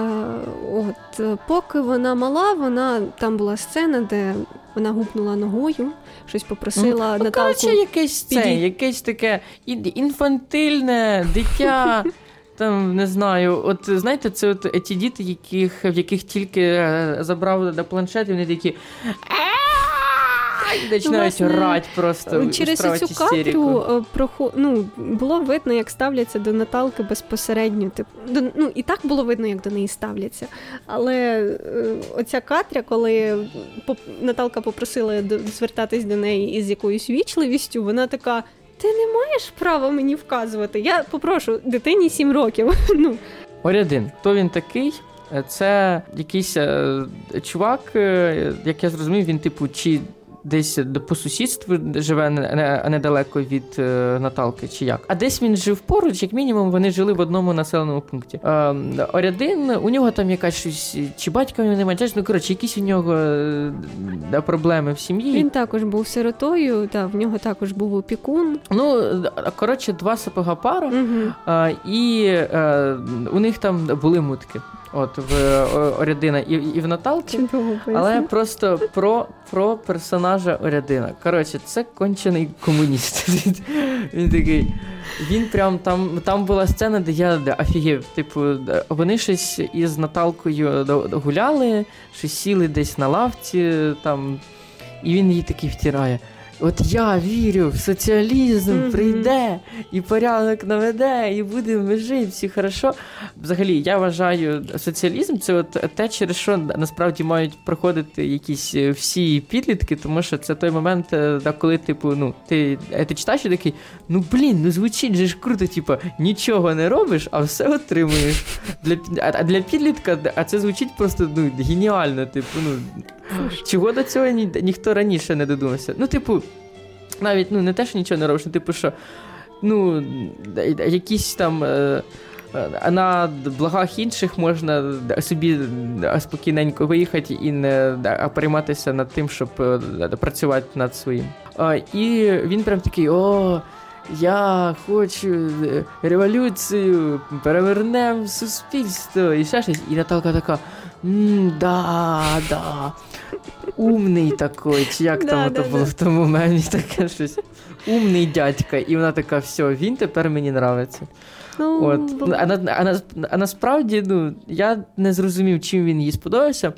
от, е, поки вона мала, вона там була сцена, де вона гупнула ногою, щось попросила Ну, Наталку. коротше, якесь це, підій- якесь таке інфантильне дитя. Там не знаю, от знаєте, це от ті діти, яких, в яких тільки е, забрав до планшет, і вони такі. «А-а-а!» Починають Власне, рать просто. Через цю кадру істерику. е, ну, було видно, як ставляться до Наталки безпосередньо. Тип... до... Ну, і так було видно, як до неї ставляться. Але е, оця катря, коли поп... Наталка попросила звертатись до неї із якоюсь вічливістю, вона така. Ти не маєш права мені вказувати. Я попрошу дитині 7 років. Ну, Орядин, хто він такий? Е, Це якийсь е, чувак, е, як я зрозумів, він, типу, чи десь по сусідству живе не- не- недалеко від е, Наталки, чи як. А десь він жив поруч, як мінімум, вони жили в одному населеному пункті. Е, Орядин, у нього там якась щось, чи батька в нього немає, ну коротше, якісь у нього е, проблеми в сім'ї. він також був сиротою, та, в нього також був опікун. Ну, коротше, два сапога пара. Угу. І е, у них там були мутки. От в Орядина і, і в Наталки. Але просто про, про персонажа Орядина. Коротше, це кончений комуніст. Він такий. Він прям там, там була сцена, де я офігів. Типу, вони щось із Наталкою гуляли, щось сіли десь на лавці, там, і він їй такий втирає. От я вірю, в соціалізм прийде і порядок наведе, і будемо жити, всі хорошо. Взагалі, я вважаю, соціалізм це от те, через що насправді мають проходити якісь е, всі підлітки, тому що це той момент, е, коли, типу, ну, ти, е, ти читаєш і такий, ну блін, ну звучить же ж круто, типу, нічого не робиш, а все отримуєш. Для, а для підлітка, а це звучить просто ну, геніально, типу, ну. Чого до цього ні, ніхто раніше не додумався? Ну, типу, навіть ну, не те, що нічого не робиш, ну, типу, що ну, якісь там. Е, е, на благах інших можна собі спокійненько виїхати і не перейматися над тим, щоб е, працювати над своїм. І він прям такий: о, я хочу е, революцію, перевернемо суспільство і ще щось. І Наталка така. да, да. Умний такий, чи як там да, було в тому мемі таке щось. Умний дядька. І вона така, все, він тепер мені нравиться. Ну, От. бо- А, на, а, на, а насправді, ну, я не зрозумів, чим він їй сподобався.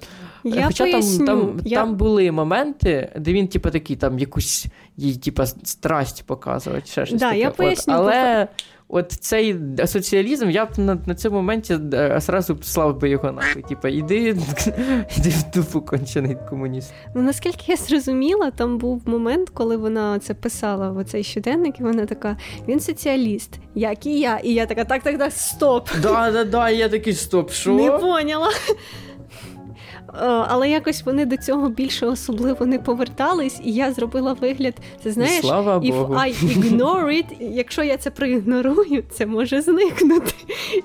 Я Хоча поясню. там, там, я... там були моменти, де він, типу, такий, там якусь їй, типу, страсть показувати, ще щось Да, таке. я От. поясню, Але от цей соціалізм, я б на, на цьому моменті е, сразу слав би його нахуй. Типу, іди, іди в дупу кончений комуніст. Ну, наскільки я зрозуміла, там був момент, коли вона це писала в оцей щоденник, і вона така: він соціаліст, як і я. І я така, так, так, так, стоп. Да, да, да, я такий стоп, що? Не поняла. Е, Але якось вони до цього більше особливо не повертались, і я зробила вигляд. Ти знаєш, Слава if Богу. I ignore it, якщо я це проігнорую, це може зникнути.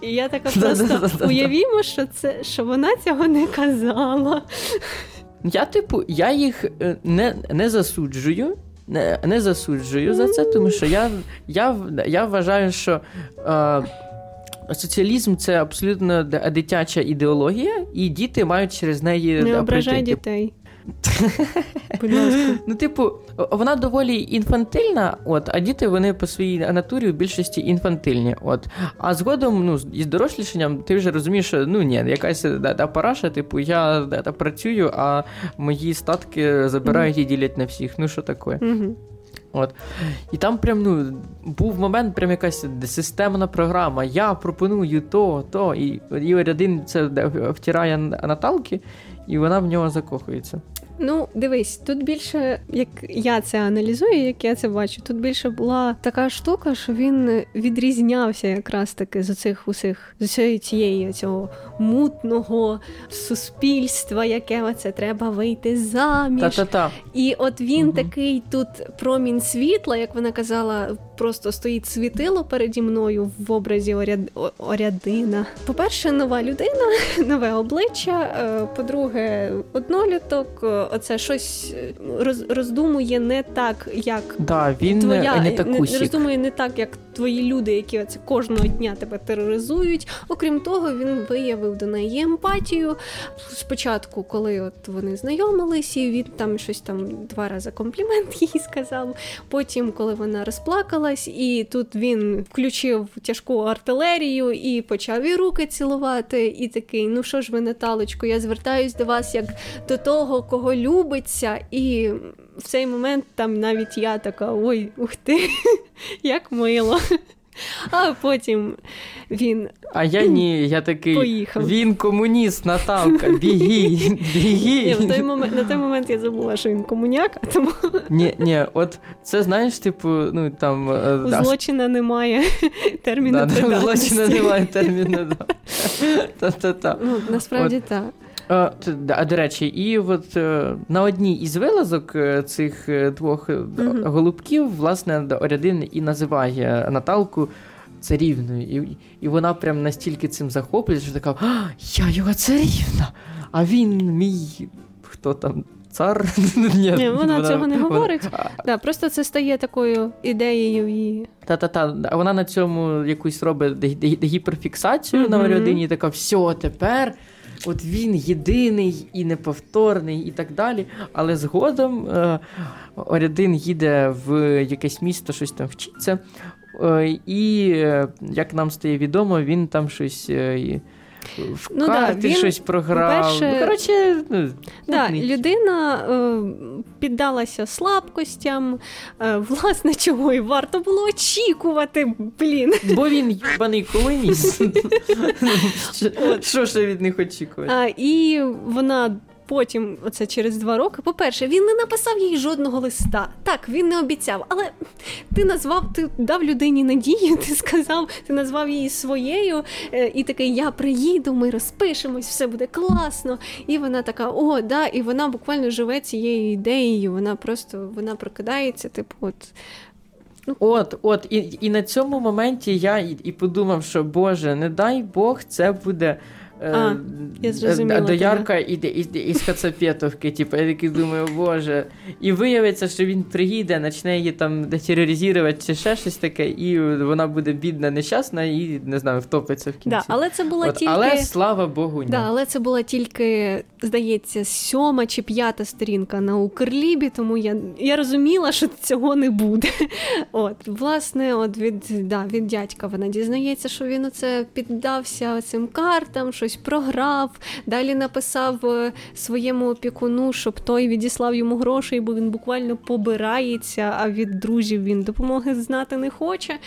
І я така просто уявімо, що це що вона цього не казала. Я, типу, я їх е, не, не засуджую. Не, не засуджую за це, тому що я, я, я вважаю, що е, соціалізм це абсолютно дитяча ідеологія, і діти мають через неї Не ображай дітей. Будь ласка. Ну, типу, вона доволі інфантильна, от, а діти вони по своїй натурі в більшості інфантильні. От. А згодом, ну, із дорослішанням, ти вже розумієш, що ну ні, якась да, да, параша, типу, я да, да, працюю, а мої статки забирають і ділять на всіх. Ну, що таке? От. І там прям ну, був момент, прям якась системна програма. Я пропоную то, то. І Ігор один це втирає Наталки, і вона в нього закохується. Ну, дивись, тут більше, як я це аналізую, як я це бачу, тут більше була така штука, що він відрізнявся якраз таки з оцих усіх з усієї цієї цього мутного суспільства, яке оце треба вийти заміж. Та-та-та. І от він угу. такий тут промінь світла, як вона казала, просто стоїть світило переді мною в образі оряд... Орядина. По-перше, нова людина, нове обличчя. Е, по-друге, одноліток. Оце щось е, роз... роздумує не так, як да, він твоя не, не, не роздумує не так, як твої люди, які оце кожного дня тебе тероризують. Окрім того, він виявив до неї емпатію. Спочатку, коли от вони знайомились, і він там щось там два рази комплімент їй сказав. Потім, коли вона розплакалась, і тут він включив тяжку артилерію і почав і руки цілувати, і такий: ну що ж ви, Наталочко, я звертаюсь до вас як до того, кого любиться, і в цей момент там навіть я така: ой, ух ти, як мило. А потім він. А я ні, я такий поїхав. Він комуніст, Наталка, біги, біги. в той момент, На той момент я забула, що він комуняк, а тому. Ні, ні, от це знаєш, типу, ну там. Е, У злочина немає терміну. Да, злочина немає терміну. Та-та-та. Ну, Насправді так. А, а до речі, і от е, на одній із вилазок е, цих е, двох mm-hmm. голубків, власне, Орядин і називає Наталку царівною. І і вона прям настільки цим захоплюється, що така: Я його царівна! А він мій хто там? Цар? Ні, Ні, Вона, вона цього не говорить. Вона... Да, Просто це стає такою ідеєю. і... Та-та-та. Вона на цьому якусь робить гіперфіксацію mm-hmm. на Орядині, і така, все, тепер от він єдиний і неповторний, і так далі. Але згодом е, Орядин їде в якесь місто, щось там вчиться. Е, і, е, як нам стає відомо, він там щось. Е, в ну, карти да, щось програв. Ну, коротше, ну, да, людина е, піддалася слабкостям, е, власне, чого і варто було очікувати. блін. Бо він єбаний колоніст. Що ще від них очікувати? І вона Потім, оце через два роки, по-перше, він не написав їй жодного листа. Так, він не обіцяв, але ти назвав, ти дав людині надію, ти сказав, ти назвав її своєю, е, і такий я приїду, ми розпишемось, все буде класно. І вона така, о, да, і вона буквально живе цією ідеєю. Вона просто вона прокидається, типу, от. Ну, от, от, і і на цьому моменті я і, і подумав, що Боже, не дай Бог, це буде а, я зрозуміла доярка іде із Хацапетовки, типу, я такий думаю, боже. І виявиться, що він приїде, почне її там тероризувати чи ще щось таке, і вона буде бідна, нещасна, і не знаю, втопиться в кінці. Да, але це була От, тільки... Але слава Богу, ні. Да, але це була тільки, здається, сьома чи п'ята сторінка на Укрлібі, тому я я розуміла, що цього не буде. От, Власне, от від да, від дядька вона дізнається, що він оце піддався цим картам. що щось програв. Далі написав е, своєму опікуну, щоб той відіслав йому грошей, бо він буквально побирається, а від друзів він допомоги знати не хоче.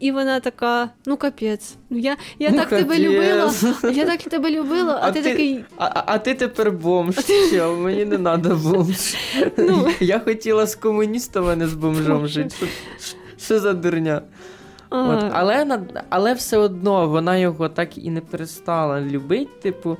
І вона така: ну капець, я я ну, так капець. тебе любила, я так тебе любила, а, а ти, ти такий. А а ти тепер бомж. Що? Мені не треба бомж. Ну. Я хотіла з комуністом, а не з бомжом жити. Що за дурня? От, Але але все одно вона його так і не перестала любити. Типу,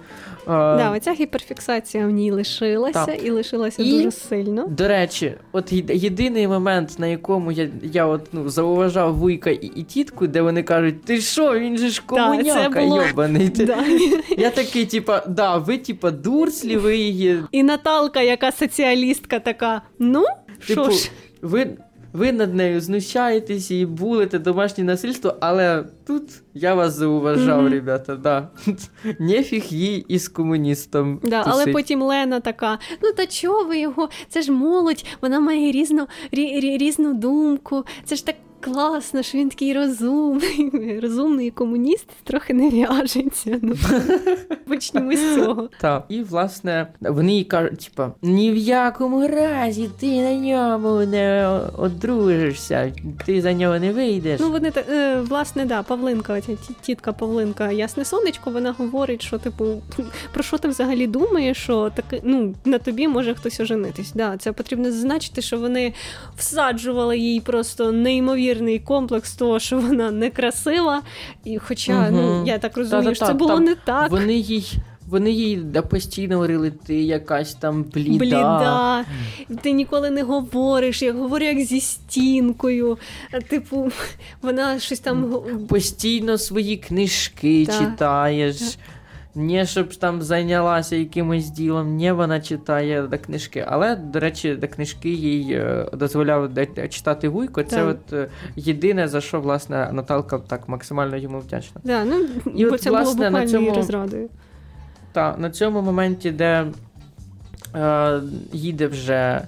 Да, Оця гіперфіксація в ній лишилася так. і лишилася і, дуже сильно. До речі, от єдиний момент, на якому я я от, ну, зауважав вуйка і, і тітку, де вони кажуть, ти що, він же ж комуняка да, було... йобаний. Да. Я такий, типа, да, ви, типа, дурслі, ви її. І Наталка, яка соціалістка, така, ну, типу, ж. Ви ви над нею знущаєтесь і булите домашнє насильство, але тут я вас зауважав, mm-hmm. ребята. да. Нефіг їй із комуністом. Да, Але потім Лена така: ну та чого ви його? Це ж молодь, вона має різну рі, різну думку. Це ж так класно, що він такий розумний, розумний комуніст трохи не в'яжеться. Ну, Почнімо з цього. Так. І, власне, вони їй кажуть, типа, ні в якому разі ти на ньому не одружишся, ти за нього не вийдеш. Ну, вони е, власне, да, Павлинка, оця тітка Павлинка, ясне сонечко, вона говорить, що, типу, про що ти взагалі думаєш, що таки, ну, на тобі може хтось оженитись. Да, Це потрібно зазначити, що вони всаджували їй просто неймовірний комплекс того, що вона некрасива. І хоча, угу. ну, я так розумію, що це було там не так. Вони їй. Вони їй постійно говорили, ти якась там бліда. Бліда. Ти ніколи не говориш, я говорю як зі стінкою. Типу, вона щось там постійно свої книжки так. читаєш. Не щоб там зайнялася якимось ділом, не вона читає до книжки. Але, до речі, до книжки їй е, дозволяв читати Вуйко. Це так. от е, єдине, за що власне Наталка так максимально йому вдячна. Да, ну, І бо от, це власне, було на цьому розрадою. Так, на цьому моменті, де е, їде вже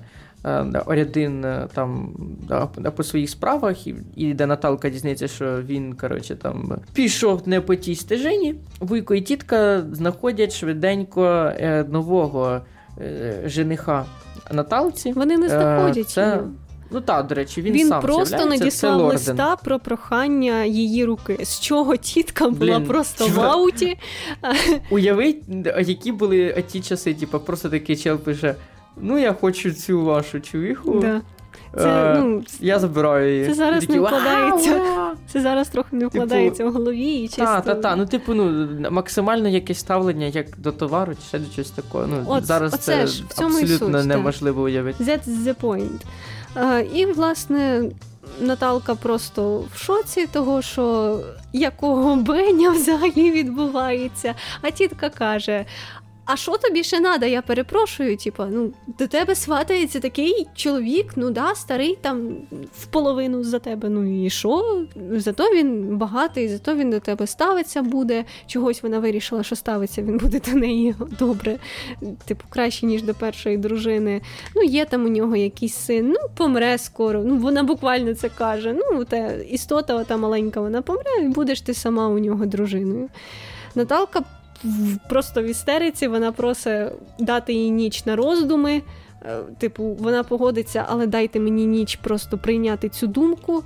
Орядин е, там да, по своїх справах, і, і де Наталка дізнається, що він коротше, там пішов не по тій стежині, Вуйко і тітка знаходять швиденько е, нового е, жениха Наталці. Вони не знаходять. Це, Ну так, до речі, він він сам просто надіслав листа про прохання її руки, з чого тітка була Блін, просто чого? в ауті. Уявіть, які були ті часи, типу, просто такий чел пише: Ну, я хочу цю вашу чувіху. Да. Це, ну, Я забираю її. Це зараз такі, не вкладається. Це зараз трохи не вкладається типу, в голові і чисто... Так, так, так. Ну, типу, ну, максимально якесь ставлення як до товару, чи ще до чогось такого. Ну, От, Зараз це ж, абсолютно суть, неможливо уявити. That's the point. І, власне, Наталка просто в шоці того, що якого беня взагалі відбувається. А тітка каже: а що тобі ще треба? Я перепрошую, типу, ну, до тебе сватається такий чоловік, ну да, старий там в половину за тебе. Ну і що? Зато він багатий, зато він до тебе ставиться буде. Чогось вона вирішила, що ставиться, він буде до неї добре, типу, краще, ніж до першої дружини. Ну, є там у нього якийсь син, ну, помре скоро. Ну, вона буквально це каже. Ну, та істота, ота маленька, вона помре, і будеш ти сама у нього дружиною. Наталка просто в істериці вона просить дати їй ніч на роздуми. Е, типу, вона погодиться, але дайте мені ніч просто прийняти цю думку.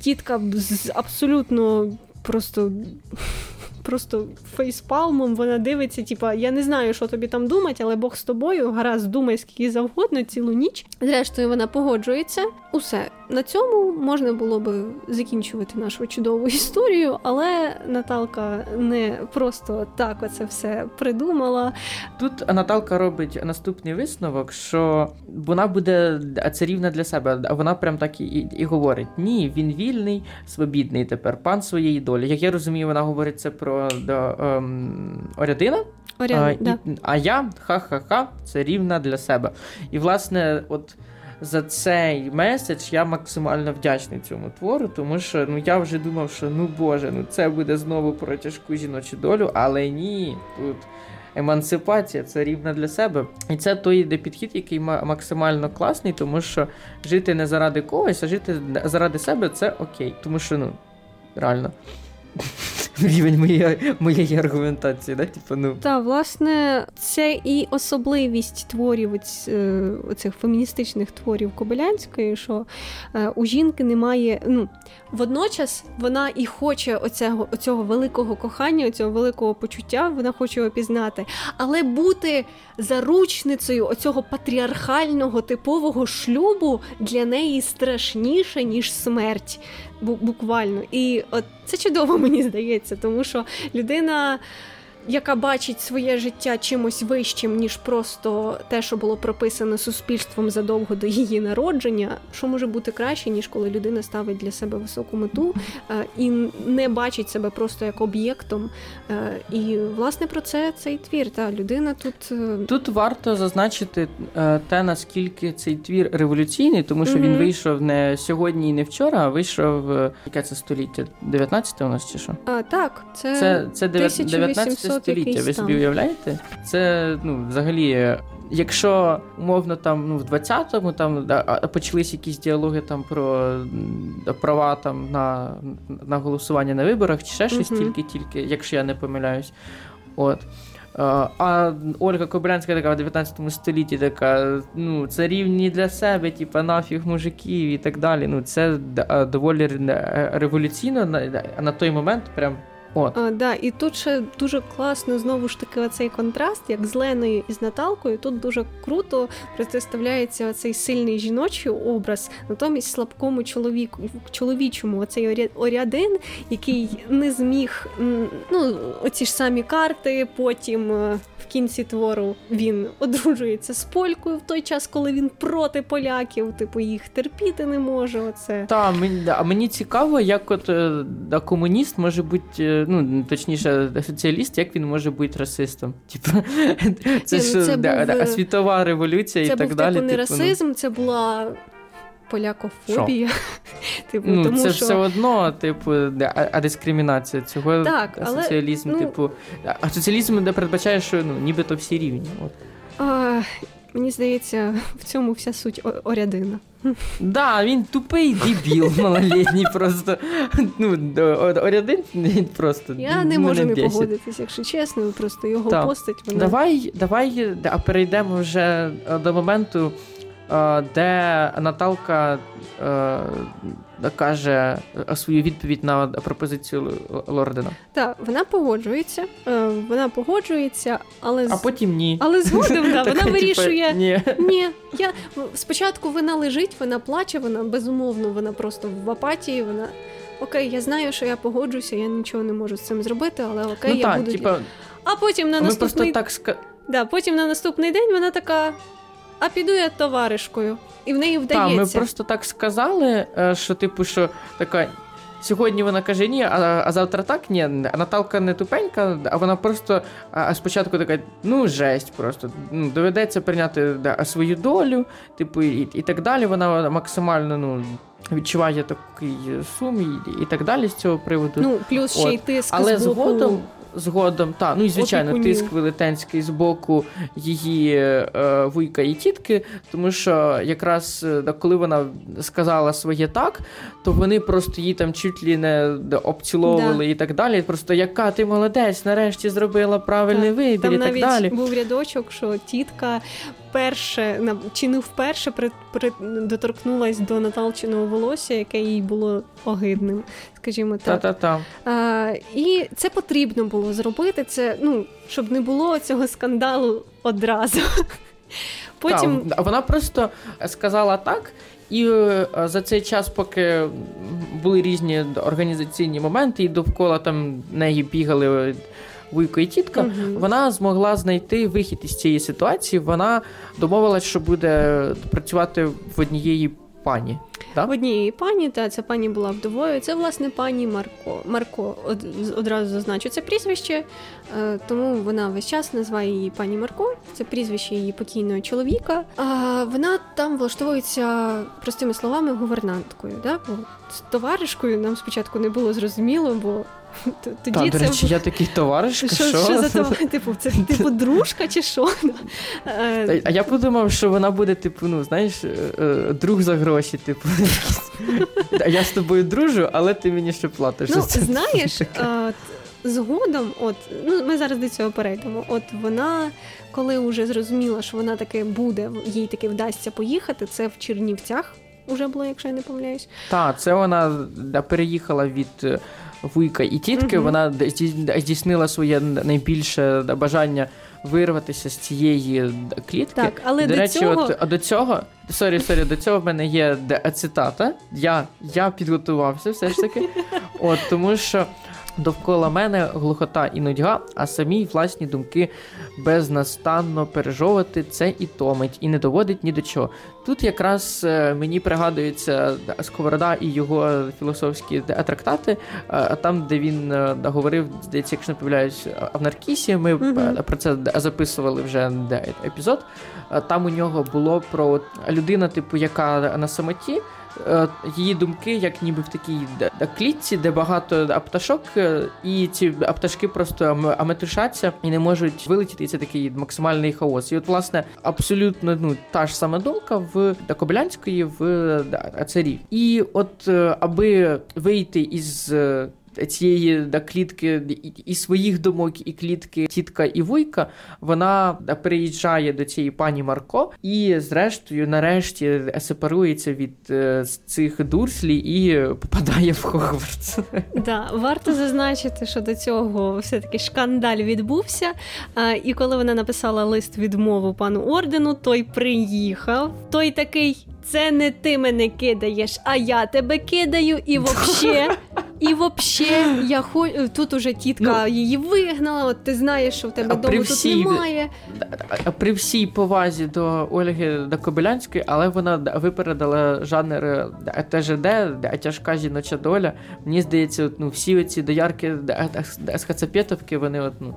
Тітка абсолютно просто просто фейспалмом вона дивиться, типа, я не знаю, що тобі там думати, але Бог з тобою, гаразд, думай скільки завгодно цілу ніч. Зрештою, вона погоджується. Усе на цьому можна було би закінчувати нашу чудову історію, але Наталка не просто так оце все придумала. Тут Наталка робить наступний висновок, що вона буде царівна для себе. А вона прям так і, і, і говорить: ні, він вільний, свобідний тепер, пан своєї долі. Як я розумію, вона говорить це про до, ем, Орядина. Оряд, а, да. і, а я ха-ха-ха, це рівна для себе. І, власне, от за цей меседж я максимально вдячний цьому твору, тому що ну я вже думав, що ну Боже, ну це буде знову про тяжку жіночу долю, але ні, тут. Емансипація це рівна для себе. І це той іде підхід, який максимально класний, тому що жити не заради когось, а жити заради себе це окей. Тому що, ну, реально. рівень моєї моєї аргументації. Да? Типу, ну. Так, власне, це і особливість творів е, оцих феміністичних творів Кобилянської, що е, у жінки немає. ну, Водночас вона і хоче оцього, оцього великого кохання, оцього великого почуття, вона хоче його пізнати. Але бути заручницею оцього патріархального типового шлюбу для неї страшніше, ніж смерть буквально. І от це чудово, мені здається, тому що людина яка бачить своє життя чимось вищим, ніж просто те, що було прописано суспільством задовго до її народження, що може бути краще, ніж коли людина ставить для себе високу мету е, і не бачить себе просто як об'єктом. Е, і власне про це цей твір. Та людина тут е, тут варто зазначити те, наскільки цей твір революційний, тому що mm-hmm. він вийшов не сьогодні і не вчора, а вийшов яке це століття? 19 у нас чи що? А, Так, це це, це 19 століття. Ви собі уявляєте? Це ну, взагалі якщо умовно там ну в 20-му там да, почались якісь діалоги там про права там на на голосування на виборах, чи ще щось, тільки-тільки, якщо я не помиляюсь. От. А Ольга Кобилянська така в 19 столітті така, ну, це рівні для себе, типа нафіг мужиків і так далі. Ну, Це доволі революційно на той момент прям От. А, да, І тут ще дуже класно знову ж таки оцей контраст, як з Леною і з Наталкою. Тут дуже круто представляється цей сильний жіночий образ, натомість слабкому чоловіку чоловічому оцей орядин, який не зміг ну, оці ж самі карти, потім е, в кінці твору він одружується з полькою в той час, коли він проти поляків, типу їх терпіти не може. Оце. Та, мені, а мені цікаво, як от е, да, комуніст може бути. Е, ну точніше, соціаліст, як він може бути расистом? Типу, це ж ну, це був... світова революція це і так був, далі. Типу, не типу, ну. расизм, це була. Полякофобія. типу, ну, тому, Це що... все одно, типу, а, а дискримінація цього так, але, соціалізм, ну... типу. А соціалізм де передбачає, що ну, нібито всі рівні. От. А, Мені здається, в цьому вся суть Орядина. Да, він тупий дебіл малолітній просто. Ну, Орядин він просто. Я не можу не погодитись, якщо чесно, просто його постать. Вона... Давай, давай а перейдемо вже е, до моменту, де Наталка е, каже свою відповідь на пропозицію Лордена. Так, вона погоджується, е, вона погоджується, але а потім ні. Але згодом да, вона вирішує. Ні, ні. Я спочатку вона лежить, вона плаче, вона безумовно, вона просто в апатії. Вона окей, я знаю, що я погоджуся, я нічого не можу з цим зробити, але окей, ну, я так, буду. Типа... А потім на наступний так да, потім на наступний день вона така а піду я товаришкою. І в неї вдається. Так, ми просто так сказали, е, що, типу, що така. Сьогодні вона каже ні, а а завтра так ні. А Наталка не тупенька, а вона просто а спочатку така, ну, жесть, просто ну, доведеться прийняти да, свою долю, типу, і і так далі. Вона максимально ну, відчуває такий сум і, і так далі з цього приводу. Ну, плюс ще й тиск Але з боку... згодом згодом, та, ну і звичайно, Опікунів. тиск велетенський з боку її е, вуйка і тітки, тому що якраз е, коли вона сказала своє так, то вони просто її там чуть ли не обціловували да. і так далі. Просто яка ти молодець, нарешті зробила правильний так. вибір там і так далі. Був рядочок, що тітка вперше чи не вперше при, при доторкнулась до Наталчиного волосся, яке їй було огидним, скажімо так. Та-та-та. А, І це потрібно було зробити. Це ну щоб не було цього скандалу одразу. Потім так, вона просто сказала так. І е, за цей час, поки були різні організаційні моменти, і довкола там неї бігали вуйко і тітка, uh вона змогла знайти вихід із цієї ситуації. Вона домовилась, що буде працювати в однієї пані. Да? В однієї пані, та ця пані була вдовою. Це власне пані Марко. Марко одразу зазначу це прізвище, е, тому вона весь час називає її пані Марко. Це прізвище її покійного чоловіка. А вона там влаштовується простими словами гувернанткою. Да? Бо з товаришкою нам спочатку не було зрозуміло, бо тоді Та, до речі, я такий товариш. Що, що? що за товариш? Типу, це типу дружка чи що? Е, а я подумав, що вона буде, типу, ну, знаєш, е, е, друг за гроші, типу. Я з тобою дружу, але ти мені ще платиш. Ну, знаєш, згодом, от, ну ми зараз до цього перейдемо. От вона, коли вже зрозуміла, що вона таки буде, їй таки вдасться поїхати, це в Чернівцях. Уже було, якщо я не помиляюсь. Так, це вона переїхала від вуйка і тітки, угу. вона здійснила своє найбільше бажання вирватися з цієї клітки. Так, але до, до речі, цього... от а до цього, sorry, sorry, до цього в мене є цитата. Я я підготувався все ж таки. От тому що Довкола мене глухота і нудьга, а самі власні думки безнастанно пережовувати це і томить, і не доводить ні до чого. Тут якраз е, мені пригадується Сковорода і його філософські трактати, а там, де він е, говорив, здається, якщо не помиляюсь, в Наркісі, ми mm-hmm. про це записували вже епізод. Там у нього було про людина, типу, яка на самоті е, її думки, як ніби в такій клітці, де багато пташок, е, і ці пташки просто аметушаться і не можуть вилетіти. І це такий максимальний хаос. І от, власне, абсолютно ну та ж сама думка в Кобилянської в царів. І от аби вийти із цієї да, клітки і своїх думок, і клітки тітка і вуйка, вона да, приїжджає до цієї пані Марко і, зрештою, нарешті сепарується від е, цих дурслі і попадає в Хогвартс. Да, варто зазначити, що до цього все-таки шкандаль відбувся. І коли вона написала лист відмову пану ордену, той приїхав. Той такий. Це не ти мене кидаєш, а я тебе кидаю, і вообще і взагалі, я хо... тут уже тітка ну, її вигнала. От ти знаєш, що в тебе дому всій... тут немає. При всій повазі до Ольги Кобилянської, але вона випередила жанр ТЖД, тяжка жіноча доля. Мені здається, от, ну, всі оці доярки з Хацапетовки, вони от, ну,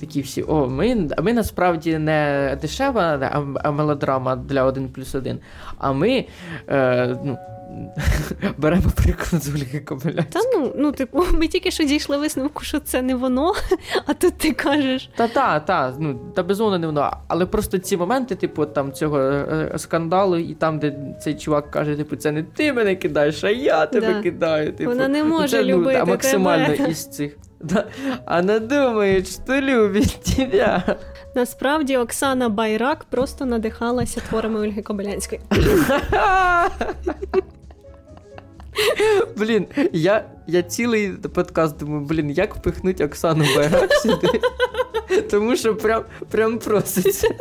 такі всі. О, ми ми насправді не дешева а мелодрама для 1 плюс 1, а ми. Е, ну, Беремо приклад з Ольги Кобиляцької. Та ну, ну, типу, ми тільки що дійшли висновку, що це не воно, а тут ти кажеш. Та та, та, ну, та безумовно не воно. Але просто ці моменти, типу, там цього е, скандалу, і там, де цей чувак каже, типу, це не ти мене кидаєш, а я тебе да. кидаю. Типу, Вона не може це, любити ну, максимально тебе. із цих. Да. Она думає, що любить тебе. Насправді Оксана Байрак просто надихалася творами Ольги Кобилянської. Блін, я я цілий подкаст думаю, блін, як впихнуть Оксану Байрак сюди. Тому що прям прям проситься.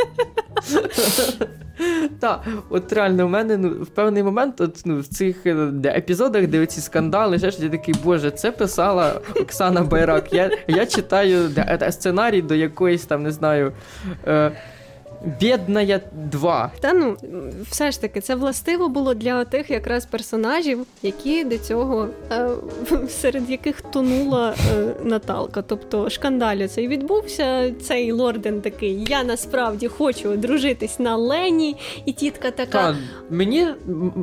Так, от реально, в мене ну, в певний момент от, ну, в цих е, епізодах, де ці скандали, ще ж я такий, боже, це писала Оксана Байрак. Я я читаю де, сценарій до якоїсь там, не знаю. Е, Бідна 2. Та ну, все ж таки, це властиво було для тих якраз персонажів, які до цього, е, серед яких тонула е, Наталка. Тобто шкандалю цей відбувся. Цей лорден такий, я насправді хочу одружитись на Лені, і тітка така. Та, мені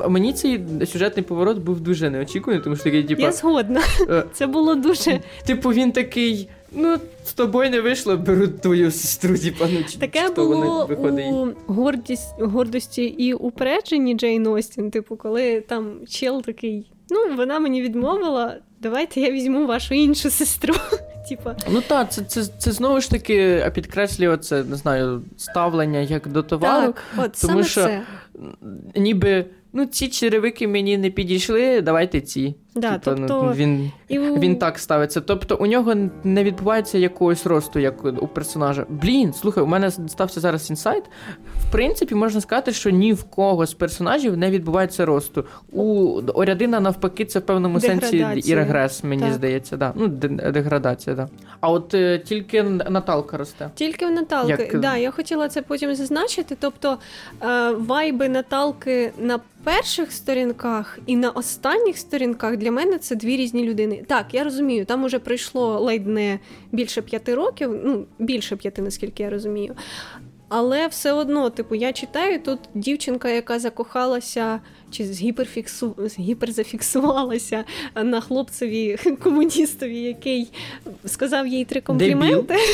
мені цей сюжетний поворот був дуже неочікуваний, тому що такий, типу... Я згодна. Е, це було дуже. Типу, він такий. Ну, з тобою не вийшло, беруть твою сестру, типа, ну, чи, Таке було у гордість, гордості і упередженні Джейн Остін, типу, коли там чел такий, ну, вона мені відмовила, давайте я візьму вашу іншу сестру. Типа. Ну так, це це, це знову ж таки підкреслює це, не знаю, ставлення як до товару. Так, от, тому саме що це. ніби ну ці черевики мені не підійшли, давайте ці. Да, Типу, тобто... Він і... він так ставиться. Тобто у нього не відбувається якогось росту, як у персонажа. Блін, слухай, у мене стався зараз інсайт. В принципі, можна сказати, що ні в кого з персонажів не відбувається росту. У Орядина, навпаки, це в певному сенсі і регрес, мені так. здається. Да. Ну, Деградація, да. А от е, тільки Наталка росте. Тільки в Наталки. Як... Да, я хотіла це потім зазначити. Тобто е, вайби Наталки на перших сторінках і на останніх сторінках для мене це дві різні людини. Так, я розумію, там уже пройшло ледь не більше п'яти років, ну більше п'яти, наскільки я розумію. Але все одно, типу, я читаю тут дівчинка, яка закохалася чи з гіперзафіксувалася на хлопцеві комуністові, який сказав їй три компліменти.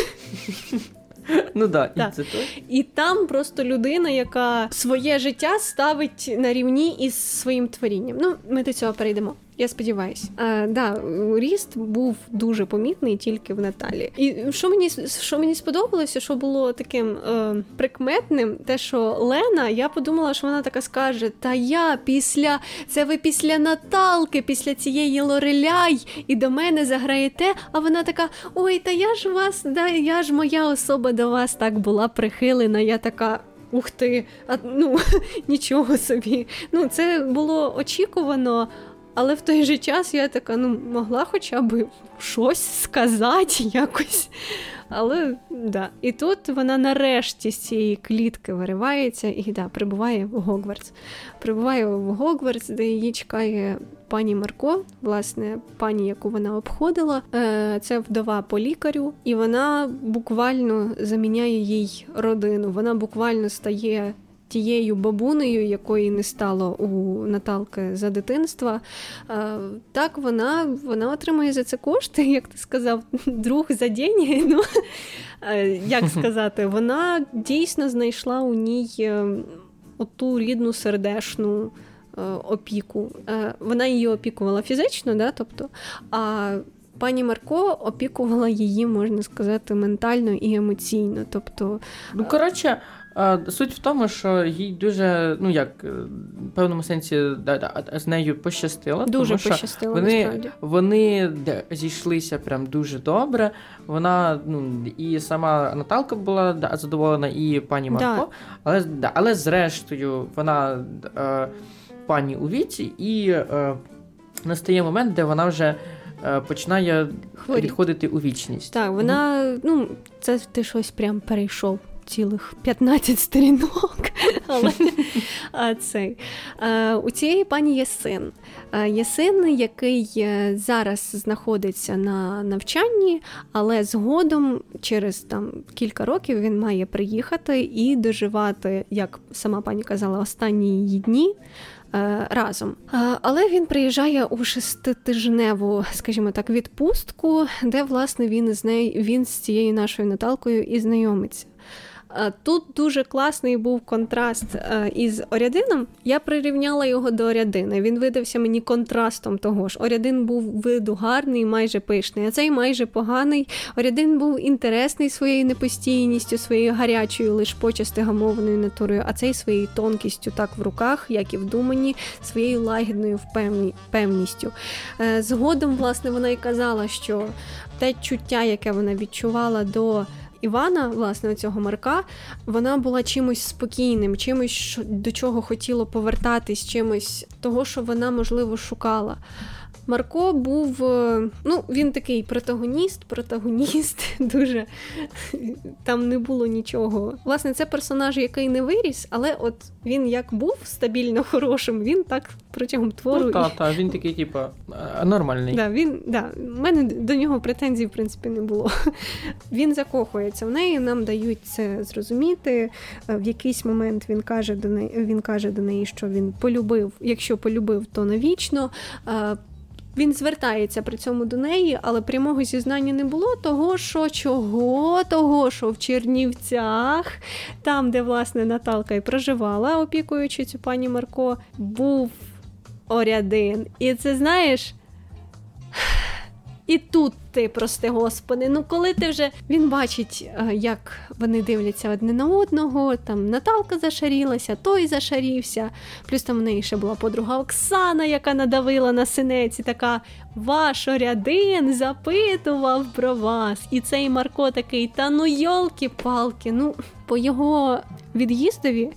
Ну да, і це то. І там просто людина, яка своє життя ставить на рівні із своїм творінням. Ну, ми до цього перейдемо. Я сподіваюся. А, да, Ріст був дуже помітний тільки в Наталі. І що мені що мені сподобалося, що було таким е, прикметним, те, що Лена, я подумала, що вона така скаже: Та я після це ви після Наталки, після цієї Лореляй, і до мене заграєте. А вона така: Ой, та я ж вас, да, я ж моя особа до вас так була прихилена. Я така. Ух ти, а ну нічого собі. Ну, це було очікувано, але в той же час я така ну, могла хоча б щось сказати якось. Але да. І тут вона нарешті з цієї клітки виривається і да, прибуває в Гогвартс. Прибуває в Гогвартс, де її чекає пані Марко, власне, пані, яку вона обходила. Е, це вдова по лікарю, і вона буквально заміняє їй родину. Вона буквально стає тією бабунею, якої не стало у Наталки за дитинства. Так, вона вона отримує за це кошти, як ти сказав, друг за деньги. Ну, Як сказати, вона дійсно знайшла у ній е, оту рідну сердешну е, опіку. Е, вона її опікувала фізично, да, тобто, а пані Марко опікувала її, можна сказати, ментально і емоційно. Тобто, Ну, коротше, Суть в тому, що їй дуже, ну як е, в певному сенсі з нею пощастило. Дуже тому, пощастило, вони насправді. вони зійшлися прям дуже добре. Вона ну і сама Наталка була да, задоволена, і пані Марко, да. але да, але зрештою вона е, пані у віці, і е, настає момент, де вона вже. Е, починає Хворі. відходити у вічність. Так, вона, ну, це ти щось прям перейшов цілих 15 сторінок. Але а, цей. А, у цієї пані є син. А, є син, який е, зараз знаходиться на навчанні, але згодом, через там кілька років, він має приїхати і доживати, як сама пані казала, останні її дні. Е, разом, але він приїжджає у шеститижневу, скажімо так, відпустку, де власне він з нею він з цією нашою Наталкою і знайомиться. Е, тут дуже класний був контраст е, із Орядином. Я прирівняла його до Орядина. Він видався мені контрастом того ж. Орядин був виду гарний, майже пишний, а цей майже поганий. Орядин був інтересний своєю непостійністю, своєю гарячою, лиш почасти гамованою натурою, а цей своєю тонкістю, так в руках, як і в думанні, своєю лагідною впевні, певністю. Е, згодом, власне, вона й казала, що те чуття, яке вона відчувала до. Івана, власне, цього Марка, вона була чимось спокійним, чимось до чого хотіло повертатись, чимось того, що вона можливо шукала. Марко був, е, ну, він такий протагоніст, протагоніст, дуже там не було нічого. Власне, це персонаж, який не виріс, але от він як був стабільно хорошим, він так протягом твору. Ну, так, та, він такий, типу, нормальний. Да, він, да, У мене до нього претензій, в принципі, не було. Він закохується в неї, нам дають це зрозуміти. Е, в якийсь момент він каже до неї, він каже до неї, що він полюбив, якщо полюбив, то навічно. Він звертається при цьому до неї, але прямого зізнання не було. Того, що чого, того, що в Чернівцях, там, де власне Наталка і проживала, опікуючи цю пані Марко, був Орядин. І це знаєш. І тут ти, прости господи, ну коли ти вже він бачить, е, як вони дивляться одне на одного, там Наталка зашарілася, той зашарівся. Плюс там в неї ще була подруга Оксана, яка надавила на синець, і така ваш орядин запитував про вас. І цей Марко такий, та ну йолки-палки, ну по його від'їздові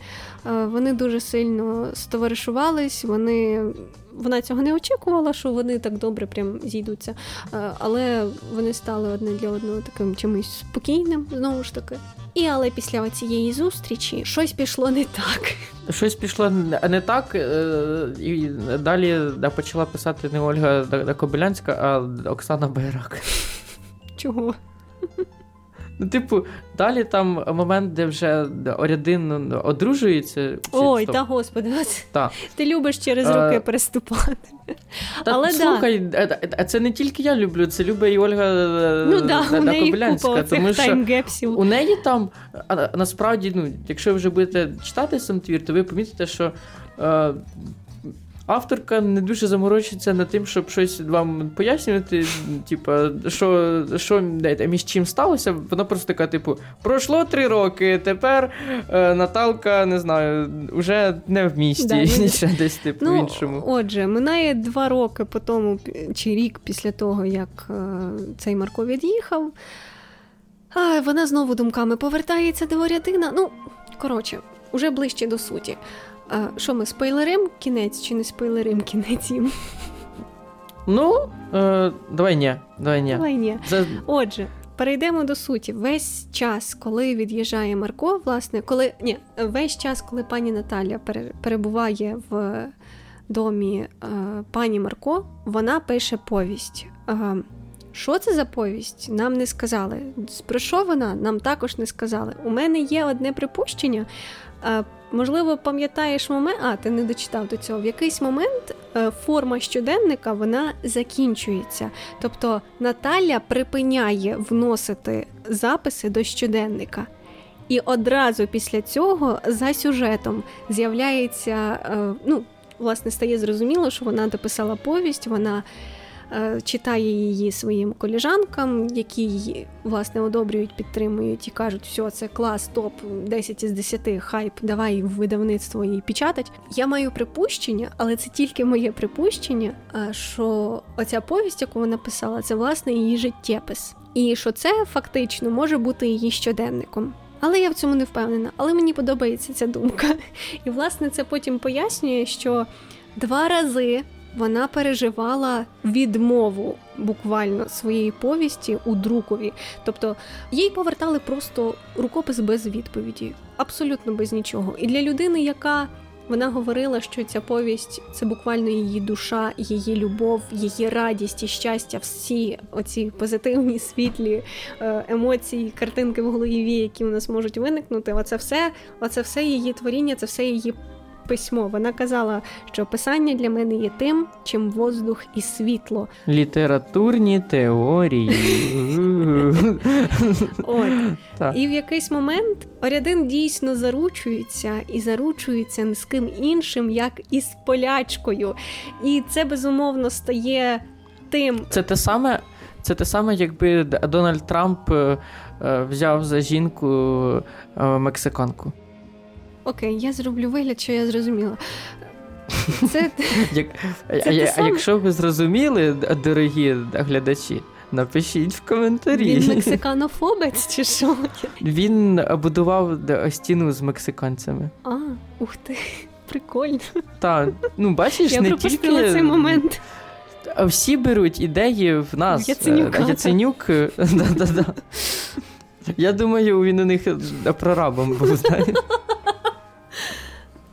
е, вони дуже сильно стоваришувались, вони вона цього не очікувала, що вони так добре прям зійдуться. Е, але вони стали одне для одного таким чимось спокійним, знову ж таки. І але після цієї зустрічі щось пішло не так. Щось пішло не так, е, і далі почала писати не Ольга Кобилянська, а Оксана Байрак. Чого? Ну, типу, далі там момент, де вже Орядин одружується. Ой, та господи, та. ти любиш через роки а... Е, переступати. Та, Але Слухай, да. Е, це не тільки я люблю, це любить і Ольга е, ну, да, у неї купа тому що у неї там насправді, ну, якщо ви вже будете читати сам твір, то ви помітите, що. Авторка не дуже заморочиться над тим, щоб щось вам пояснювати, типу, що що між чим сталося. Вона просто така, типу, пройшло три роки, тепер е, Наталка, не знаю, вже не в місті, да, ще десь типу ну, іншому. Отже, минає два роки по тому, чи рік після того, як е, цей Марко від'їхав. А Вона знову думками повертається до Орядина. Ну, коротше, уже ближче до суті. А Що ми спойлерим кінець чи не спойлерим кінець їм? Ну, е, давай ні. Давай ні. Давай ні. За... Отже, перейдемо до суті. Весь час, коли від'їжджає Марко, власне, коли ні, весь час, коли пані Наталя перебуває в домі е, пані Марко, вона пише повість. Е, Що це за повість? Нам не сказали. Про що вона? Нам також не сказали. У мене є одне припущення. Можливо, пам'ятаєш момент, а ти не дочитав до цього. В якийсь момент е, форма щоденника вона закінчується. Тобто Наталя припиняє вносити записи до щоденника. І одразу після цього за сюжетом з'являється, е, ну, власне, стає зрозуміло, що вона дописала повість, вона читає її своїм коліжанкам, які її власне одобрюють, підтримують і кажуть, все, це клас, топ 10 із 10, хайп, давай в видавництво її печатать. Я маю припущення, але це тільки моє припущення. Е, що оця повість, яку вона писала, це власне її життєпис, і що це фактично може бути її щоденником. Але я в цьому не впевнена. Але мені подобається ця думка. І власне це потім пояснює, що два рази вона переживала відмову буквально своєї повісті у друкові. Тобто їй повертали просто рукопис без відповіді, абсолютно без нічого. І для людини, яка вона говорила, що ця повість це буквально її душа, її любов, її радість і щастя, всі оці позитивні світлі е, емоції, картинки в голові, які у нас можуть виникнути. Оце все, оце все її творіння, це все її письмо. Вона казала, що писання для мене є тим, чим воздух і світло. Літературні теорії. От. І в якийсь момент Орядин дійсно заручується і заручується не з ким іншим, як із полячкою. І це безумовно стає тим. Це те саме. Це те саме, якби Дональд Трамп е, е, взяв за жінку е, мексиканку. Окей, я зроблю вигляд, що я зрозуміла. Це, Як, це а, а якщо ви зрозуміли, дорогі глядачі, напишіть в коментарі. Він мексиканофобець чи що? Він будував стіну з мексиканцями. А, ух ти, прикольно. Так, ну бачиш, я не тільки... цей момент. Всі беруть ідеї в нас. Яценюк. Яценюк. Да-да-да. Я думаю, він у них прорабом був, знаєш.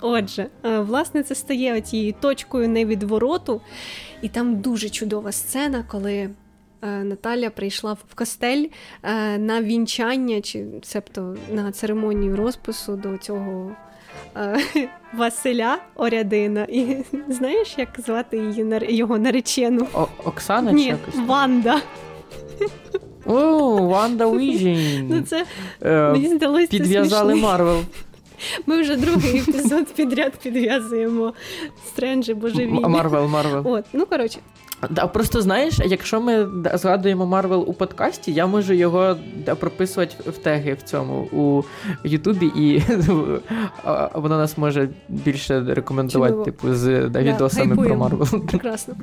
Отже, е, власне, це стає тією точкою невідвороту, і там дуже чудова сцена, коли е, Наталя прийшла в костель е, на вінчання, чи цебто на церемонію розпису до цього. Василя Орядина. І знаєш, як звати її його наречену? О, Оксана Ні, чи якось? Ванда. О, WandaVision. Ну, це мені здалося. Підв'язали Марвел. Ми вже другий епізод підряд підв'язуємо стренджі божевільні. Марвел, Марвел. От, ну коротше. Да, Просто знаєш, якщо ми згадуємо Марвел у подкасті, я можу його прописувати в теги в цьому у Ютубі, і воно нас може більше рекомендувати, Чудово. типу, з да, відосами про Марвел. Прекрасно.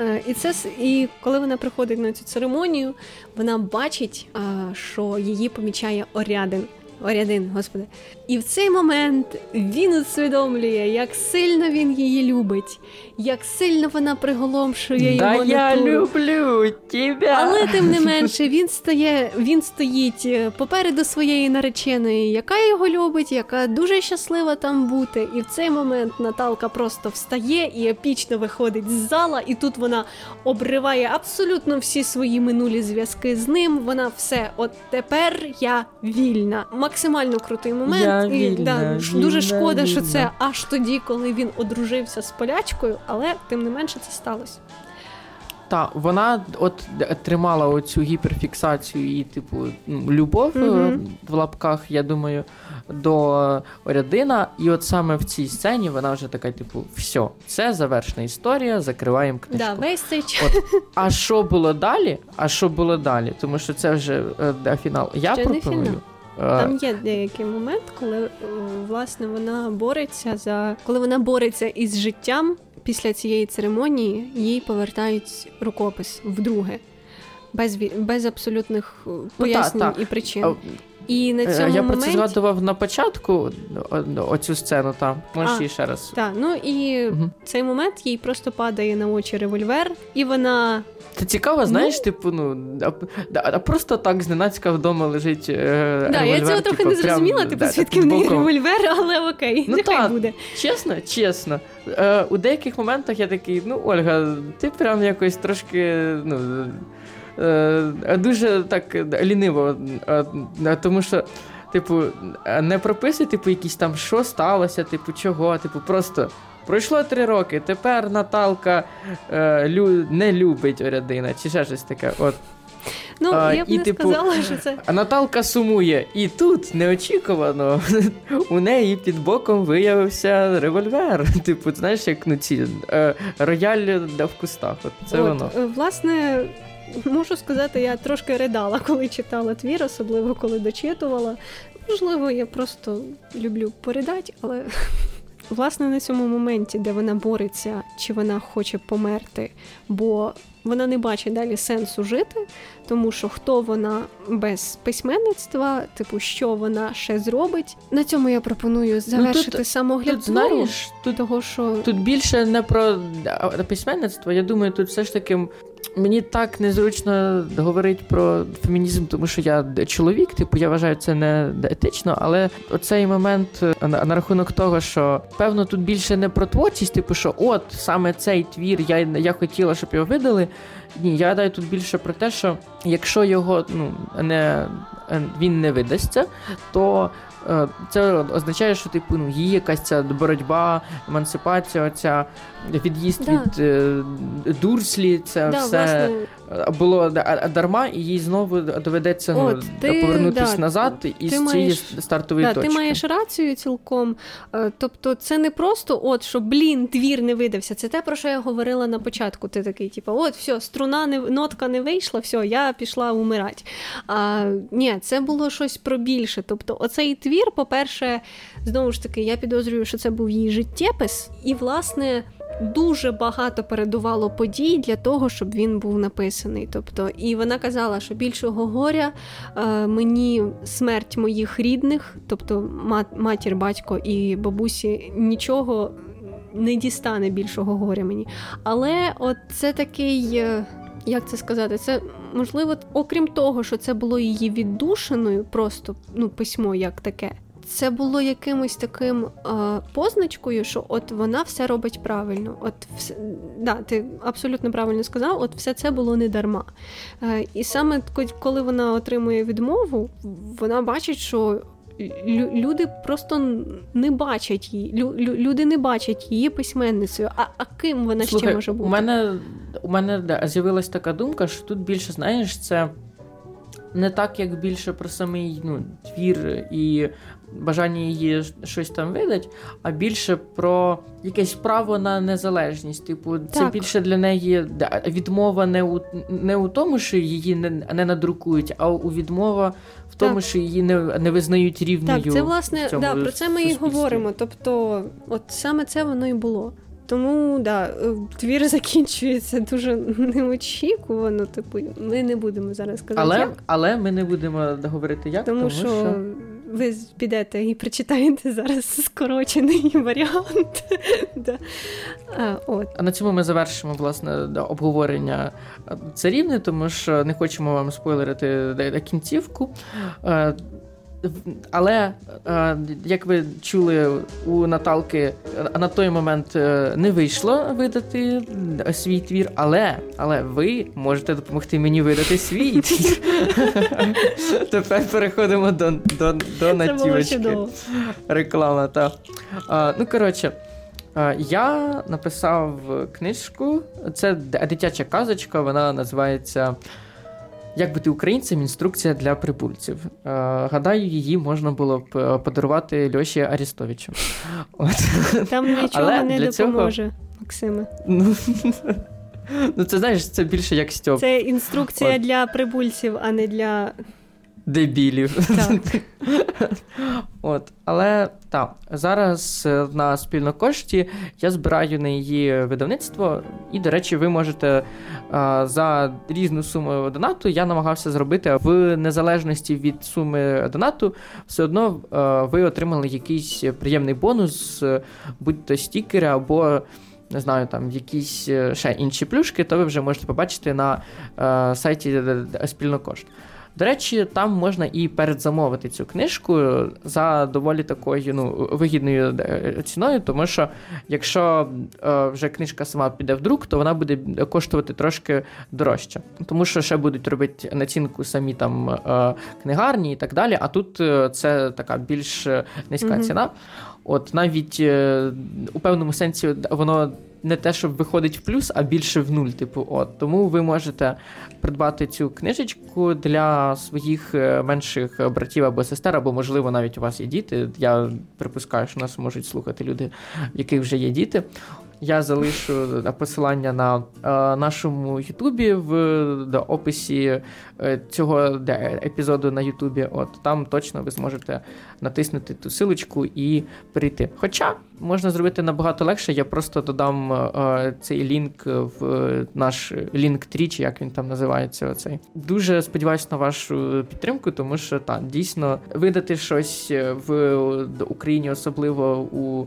Е, і це і коли вона приходить на цю церемонію, вона бачить, що її помічає Орядин. Орядин, господи. І в цей момент він усвідомлює, як сильно він її любить, як сильно вона приголомшує да його я люблю тебе. Але тим не менше він стає, він стоїть е, попереду своєї нареченої, яка його любить, яка дуже щаслива там бути. І в цей момент Наталка просто встає і епічно виходить з зала, і тут вона обриває абсолютно всі свої минулі зв'язки з ним. Вона все, от тепер я вільна. Максимально крутий момент. Я і да, дуже шкода, що це аж тоді, коли він одружився з полячкою але тим не менше це сталося. Так, вона от тримала оцю гіперфіксацію і, типу, любов mm-hmm. в лапках, я думаю, до Орядина. І от саме в цій сцені вона вже така, типу, все, це завершена історія, закриваємо книжку. Да, весь цей. От, А що було далі? А що було далі? Тому що це вже е, фінал. Я Ще пропоную. Фінал. Там є деякий момент, коли власне вона бореться за коли вона бореться із життям після цієї церемонії їй повертають рукопис вдруге, без без абсолютних е, пояснень ну, та, та. і причин. І на е, цьому Я моменті... про це згадував на початку оцю сцену, там можеш ще раз. Так, ну і угу. цей момент їй просто падає на очі револьвер, і вона. Це цікаво, знаєш, ну... типу, ну а, а просто так зненацька вдома лежить. е, да, револьвер. Я цього типу, трохи не зрозуміла, прям, типу, звідки в неї револьвер, але окей, ну, нехай та, буде. Чесно, чесно. Е, У деяких моментах я такий, ну, Ольга, ти прям якось трошки. ну... е, дуже так ліниво, е, тому що. Типу, не прописуй, типу, якісь там, що сталося, типу, чого, типу, просто пройшло три роки, тепер Наталка е, лю, не любить Орядина, чи ще щось таке. От. Ну, а, я б і, не типу, сказала, що це. А Наталка сумує. І тут неочікувано у неї під боком виявився револьвер. Типу, знаєш, як ну ці е, рояль в кустах. От це От, воно. Е, власне, можу сказати, я трошки ридала, коли читала твір, особливо коли дочитувала. Можливо, я просто люблю передати, але. Власне, на цьому моменті, де вона бореться, чи вона хоче померти, бо вона не бачить далі сенсу жити, тому що хто вона без письменництва, типу, що вона ще зробить. На цьому я пропоную завершити ну, тут, самогляд тут, знаєш, тут, того, що тут більше не про письменництво. Я думаю, тут все ж таки Мені так незручно говорити про фемінізм, тому що я чоловік, типу, я вважаю це не етично, але оцей момент е, на, на рахунок того, що певно тут більше не про творчість, типу, що от саме цей твір, я я хотіла, щоб його видали. Ні, я гадаю тут більше про те, що якщо його ну не він не видасться, то Е, це означає, що типу ну, її якась ця боротьба, емансипація, ця від'їзд да. від е, дурслі, це да, все власне. Було дарма, і їй знову доведеться ну, ти, повернутися да, назад із цієї маєш, стартової точки. Ти маєш рацію цілком. Е, тобто, це не просто от що блін, твір не видався. Це те, про що я говорила на початку. Ти такий, типу, от все, струна не нотка не вийшла, все, я пішла умирати. А, Ні, це було щось про більше. Тобто, оцей твір, по-перше, знову ж таки, я підозрюю, що це був її життєпис, і, власне, дуже багато передувало подій для того, щоб він був написаний. Тобто, і вона казала, що більшого горя е, мені смерть моїх рідних, тобто матір, батько і бабусі, нічого. Не дістане більшого горя мені. Але от це такий, е, як це сказати, це можливо, окрім того, що це було її віддушиною, просто ну, письмо як таке. Це було якимось таким е, позначкою, що от вона все робить правильно. От все, да, ти абсолютно правильно сказав, от все це було не дарма. Е, І саме коли вона отримує відмову, вона бачить, що люди просто не бачать її. Люди не бачать її письменницею. А а ким вона Слухай, ще може бути? У мене у мене да, з'явилась така думка, що тут більше, знаєш, це не так, як більше про самий ну, твір і бажання її щось там видати, а більше про якесь право на незалежність. Типу, це більше для неї відмова не у не у тому, що її не не надрукують, а у відмова в тому, так. що її не не визнають рівною. Так, це власне в цьому да, про це ми і говоримо. Тобто, от саме це воно і було. Тому да, е, твір закінчується дуже неочікувано. Типу, ми не будемо зараз казати. Але як. але ми не будемо говорити як, тому, тому що, що ви підете і прочитаєте зараз скорочений варіант. да. а, от. а на цьому ми завершимо власне обговорення царівни, тому що не хочемо вам спойлерити кінцівку. Але, е, як ви чули, у Наталки на той момент е, не вийшло видати свій твір, але але ви можете допомогти мені видати свій твір. Тепер переходимо до до, до натівочки. Реклама, так. Ну, коротше. Я написав книжку. Це дитяча казочка, вона називається як бути українцем, інструкція для прибульців. Е, гадаю, її можна було б е, подарувати Льоші Арістовичу. От. Там нічого Але не допоможе, цього... Максиме. Ну, ну, це знаєш, це більше як Стьоп. Це інструкція От. для прибульців, а не для дебілів. Так. От, Але так, зараз е, на спільнокошті я збираю на її видавництво, і, до речі, ви можете за різну суму донату я намагався зробити в незалежності від суми донату, все одно ви отримали якийсь приємний бонус, будь-то стікери або. Не знаю, там якісь е, ще інші плюшки, то ви вже можете побачити на е, сайті спільнокошт. До речі, там можна і передзамовити цю книжку за доволі такою ну, вигідною е, ціною, тому що якщо е, вже книжка сама піде в друк, то вона буде коштувати трошки дорожче, тому що ще будуть робити націнку самі там е, книгарні і так далі. А тут це така більш низька mm-hmm. ціна. От навіть у певному сенсі воно не те, щоб виходить в плюс, а більше в нуль. Типу, от тому ви можете придбати цю книжечку для своїх е, менших братів або сестер, або, можливо, навіть у вас є діти. Я припускаю, що нас можуть слухати люди, в яких вже є діти. Я залишу посилання на е, нашому Ютубі в описі е, цього епізоду на Ютубі. От там точно ви зможете натиснути ту силочку і прийти. Хоча можна зробити набагато легше, я просто додам е, цей лінк в наш лінк трі, чи як він там називається. Оцей дуже сподіваюся на вашу підтримку, тому що так, дійсно видати щось в Україні, особливо у.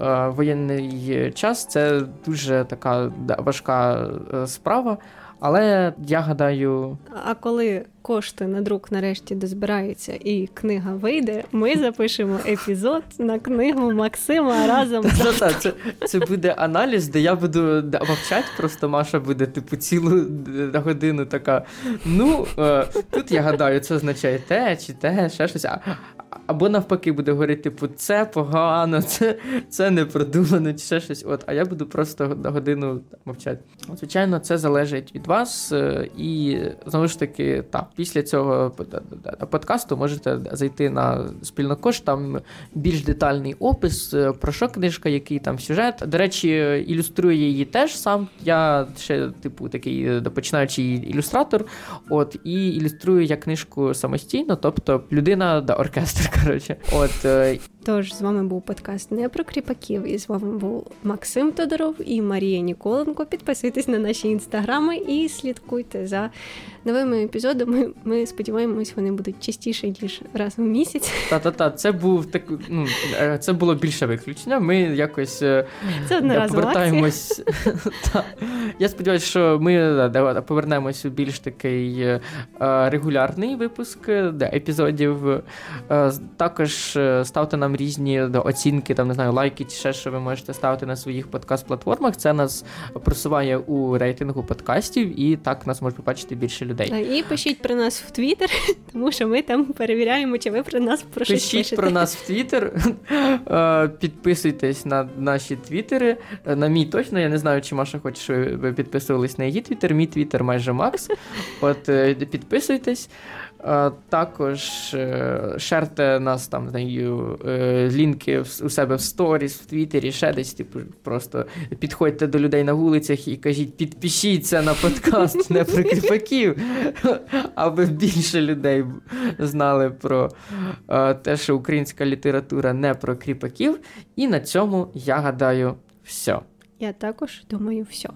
Е, воєнний час це дуже така важка е, справа. Але я гадаю. А коли кошти на друк нарешті дозбираються і книга вийде, ми запишемо епізод на книгу Максима разом. Це це буде аналіз, де я буду мовчати, просто Маша буде типу цілу годину така. Ну тут я гадаю, це означає те чи те, ще щось. Або навпаки буде говорити, типу, це погано, це це не продумано, чи ще щось. От, А я буду просто на годину мовчати. Звичайно, це залежить від вас. Е, і знову ж таки, так, після цього подкасту можете зайти на спільнокош, там більш детальний опис, е, про що книжка, який там сюжет. До речі, ілюструє її теж сам. Я ще, типу, такий е, починаючий ілюстратор. От, І ілюструю я книжку самостійно, тобто людина да оркестр. Коротше, от е, тож з вами був подкаст не про кріпаків. І з вами був Максим Тодоров і Марія Ніколенко. Підписуйтесь на наші інстаграми і слідкуйте за новими епізодами. Ми сподіваємось, вони будуть частіше ніж раз у місяць. Та-та-та, це був так. Ну е, це було більше виключення. Ми якось е, це повертаємось. Я сподіваюся, що ми повернемось у більш такий регулярний випуск епізодів. Також е, ставте нам різні оцінки, там не знаю, лайки чи ще що ви можете ставити на своїх подкаст-платформах. Це нас просуває у рейтингу подкастів, і так нас може побачити більше людей. І пишіть про нас в Твіттер, тому що ми там перевіряємо, чи ви про нас про щось Пишіть пишете. про нас в Твіттер, е, підписуйтесь на наші твіттери. Е, на мій точно, я не знаю, чи Маша хоче, щоб ви підписувались на її твіттер. Мій твіттер майже Макс. От підписуйтесь. Також шерте нас там е, лінки у себе в сторіс, в Твіттері, ще десь, типу, просто підходьте до людей на вулицях і кажіть, підпишіться на подкаст не про кріпаків, аби більше людей знали про те, що українська література не про кріпаків. І на цьому я гадаю, все. Я також думаю, все.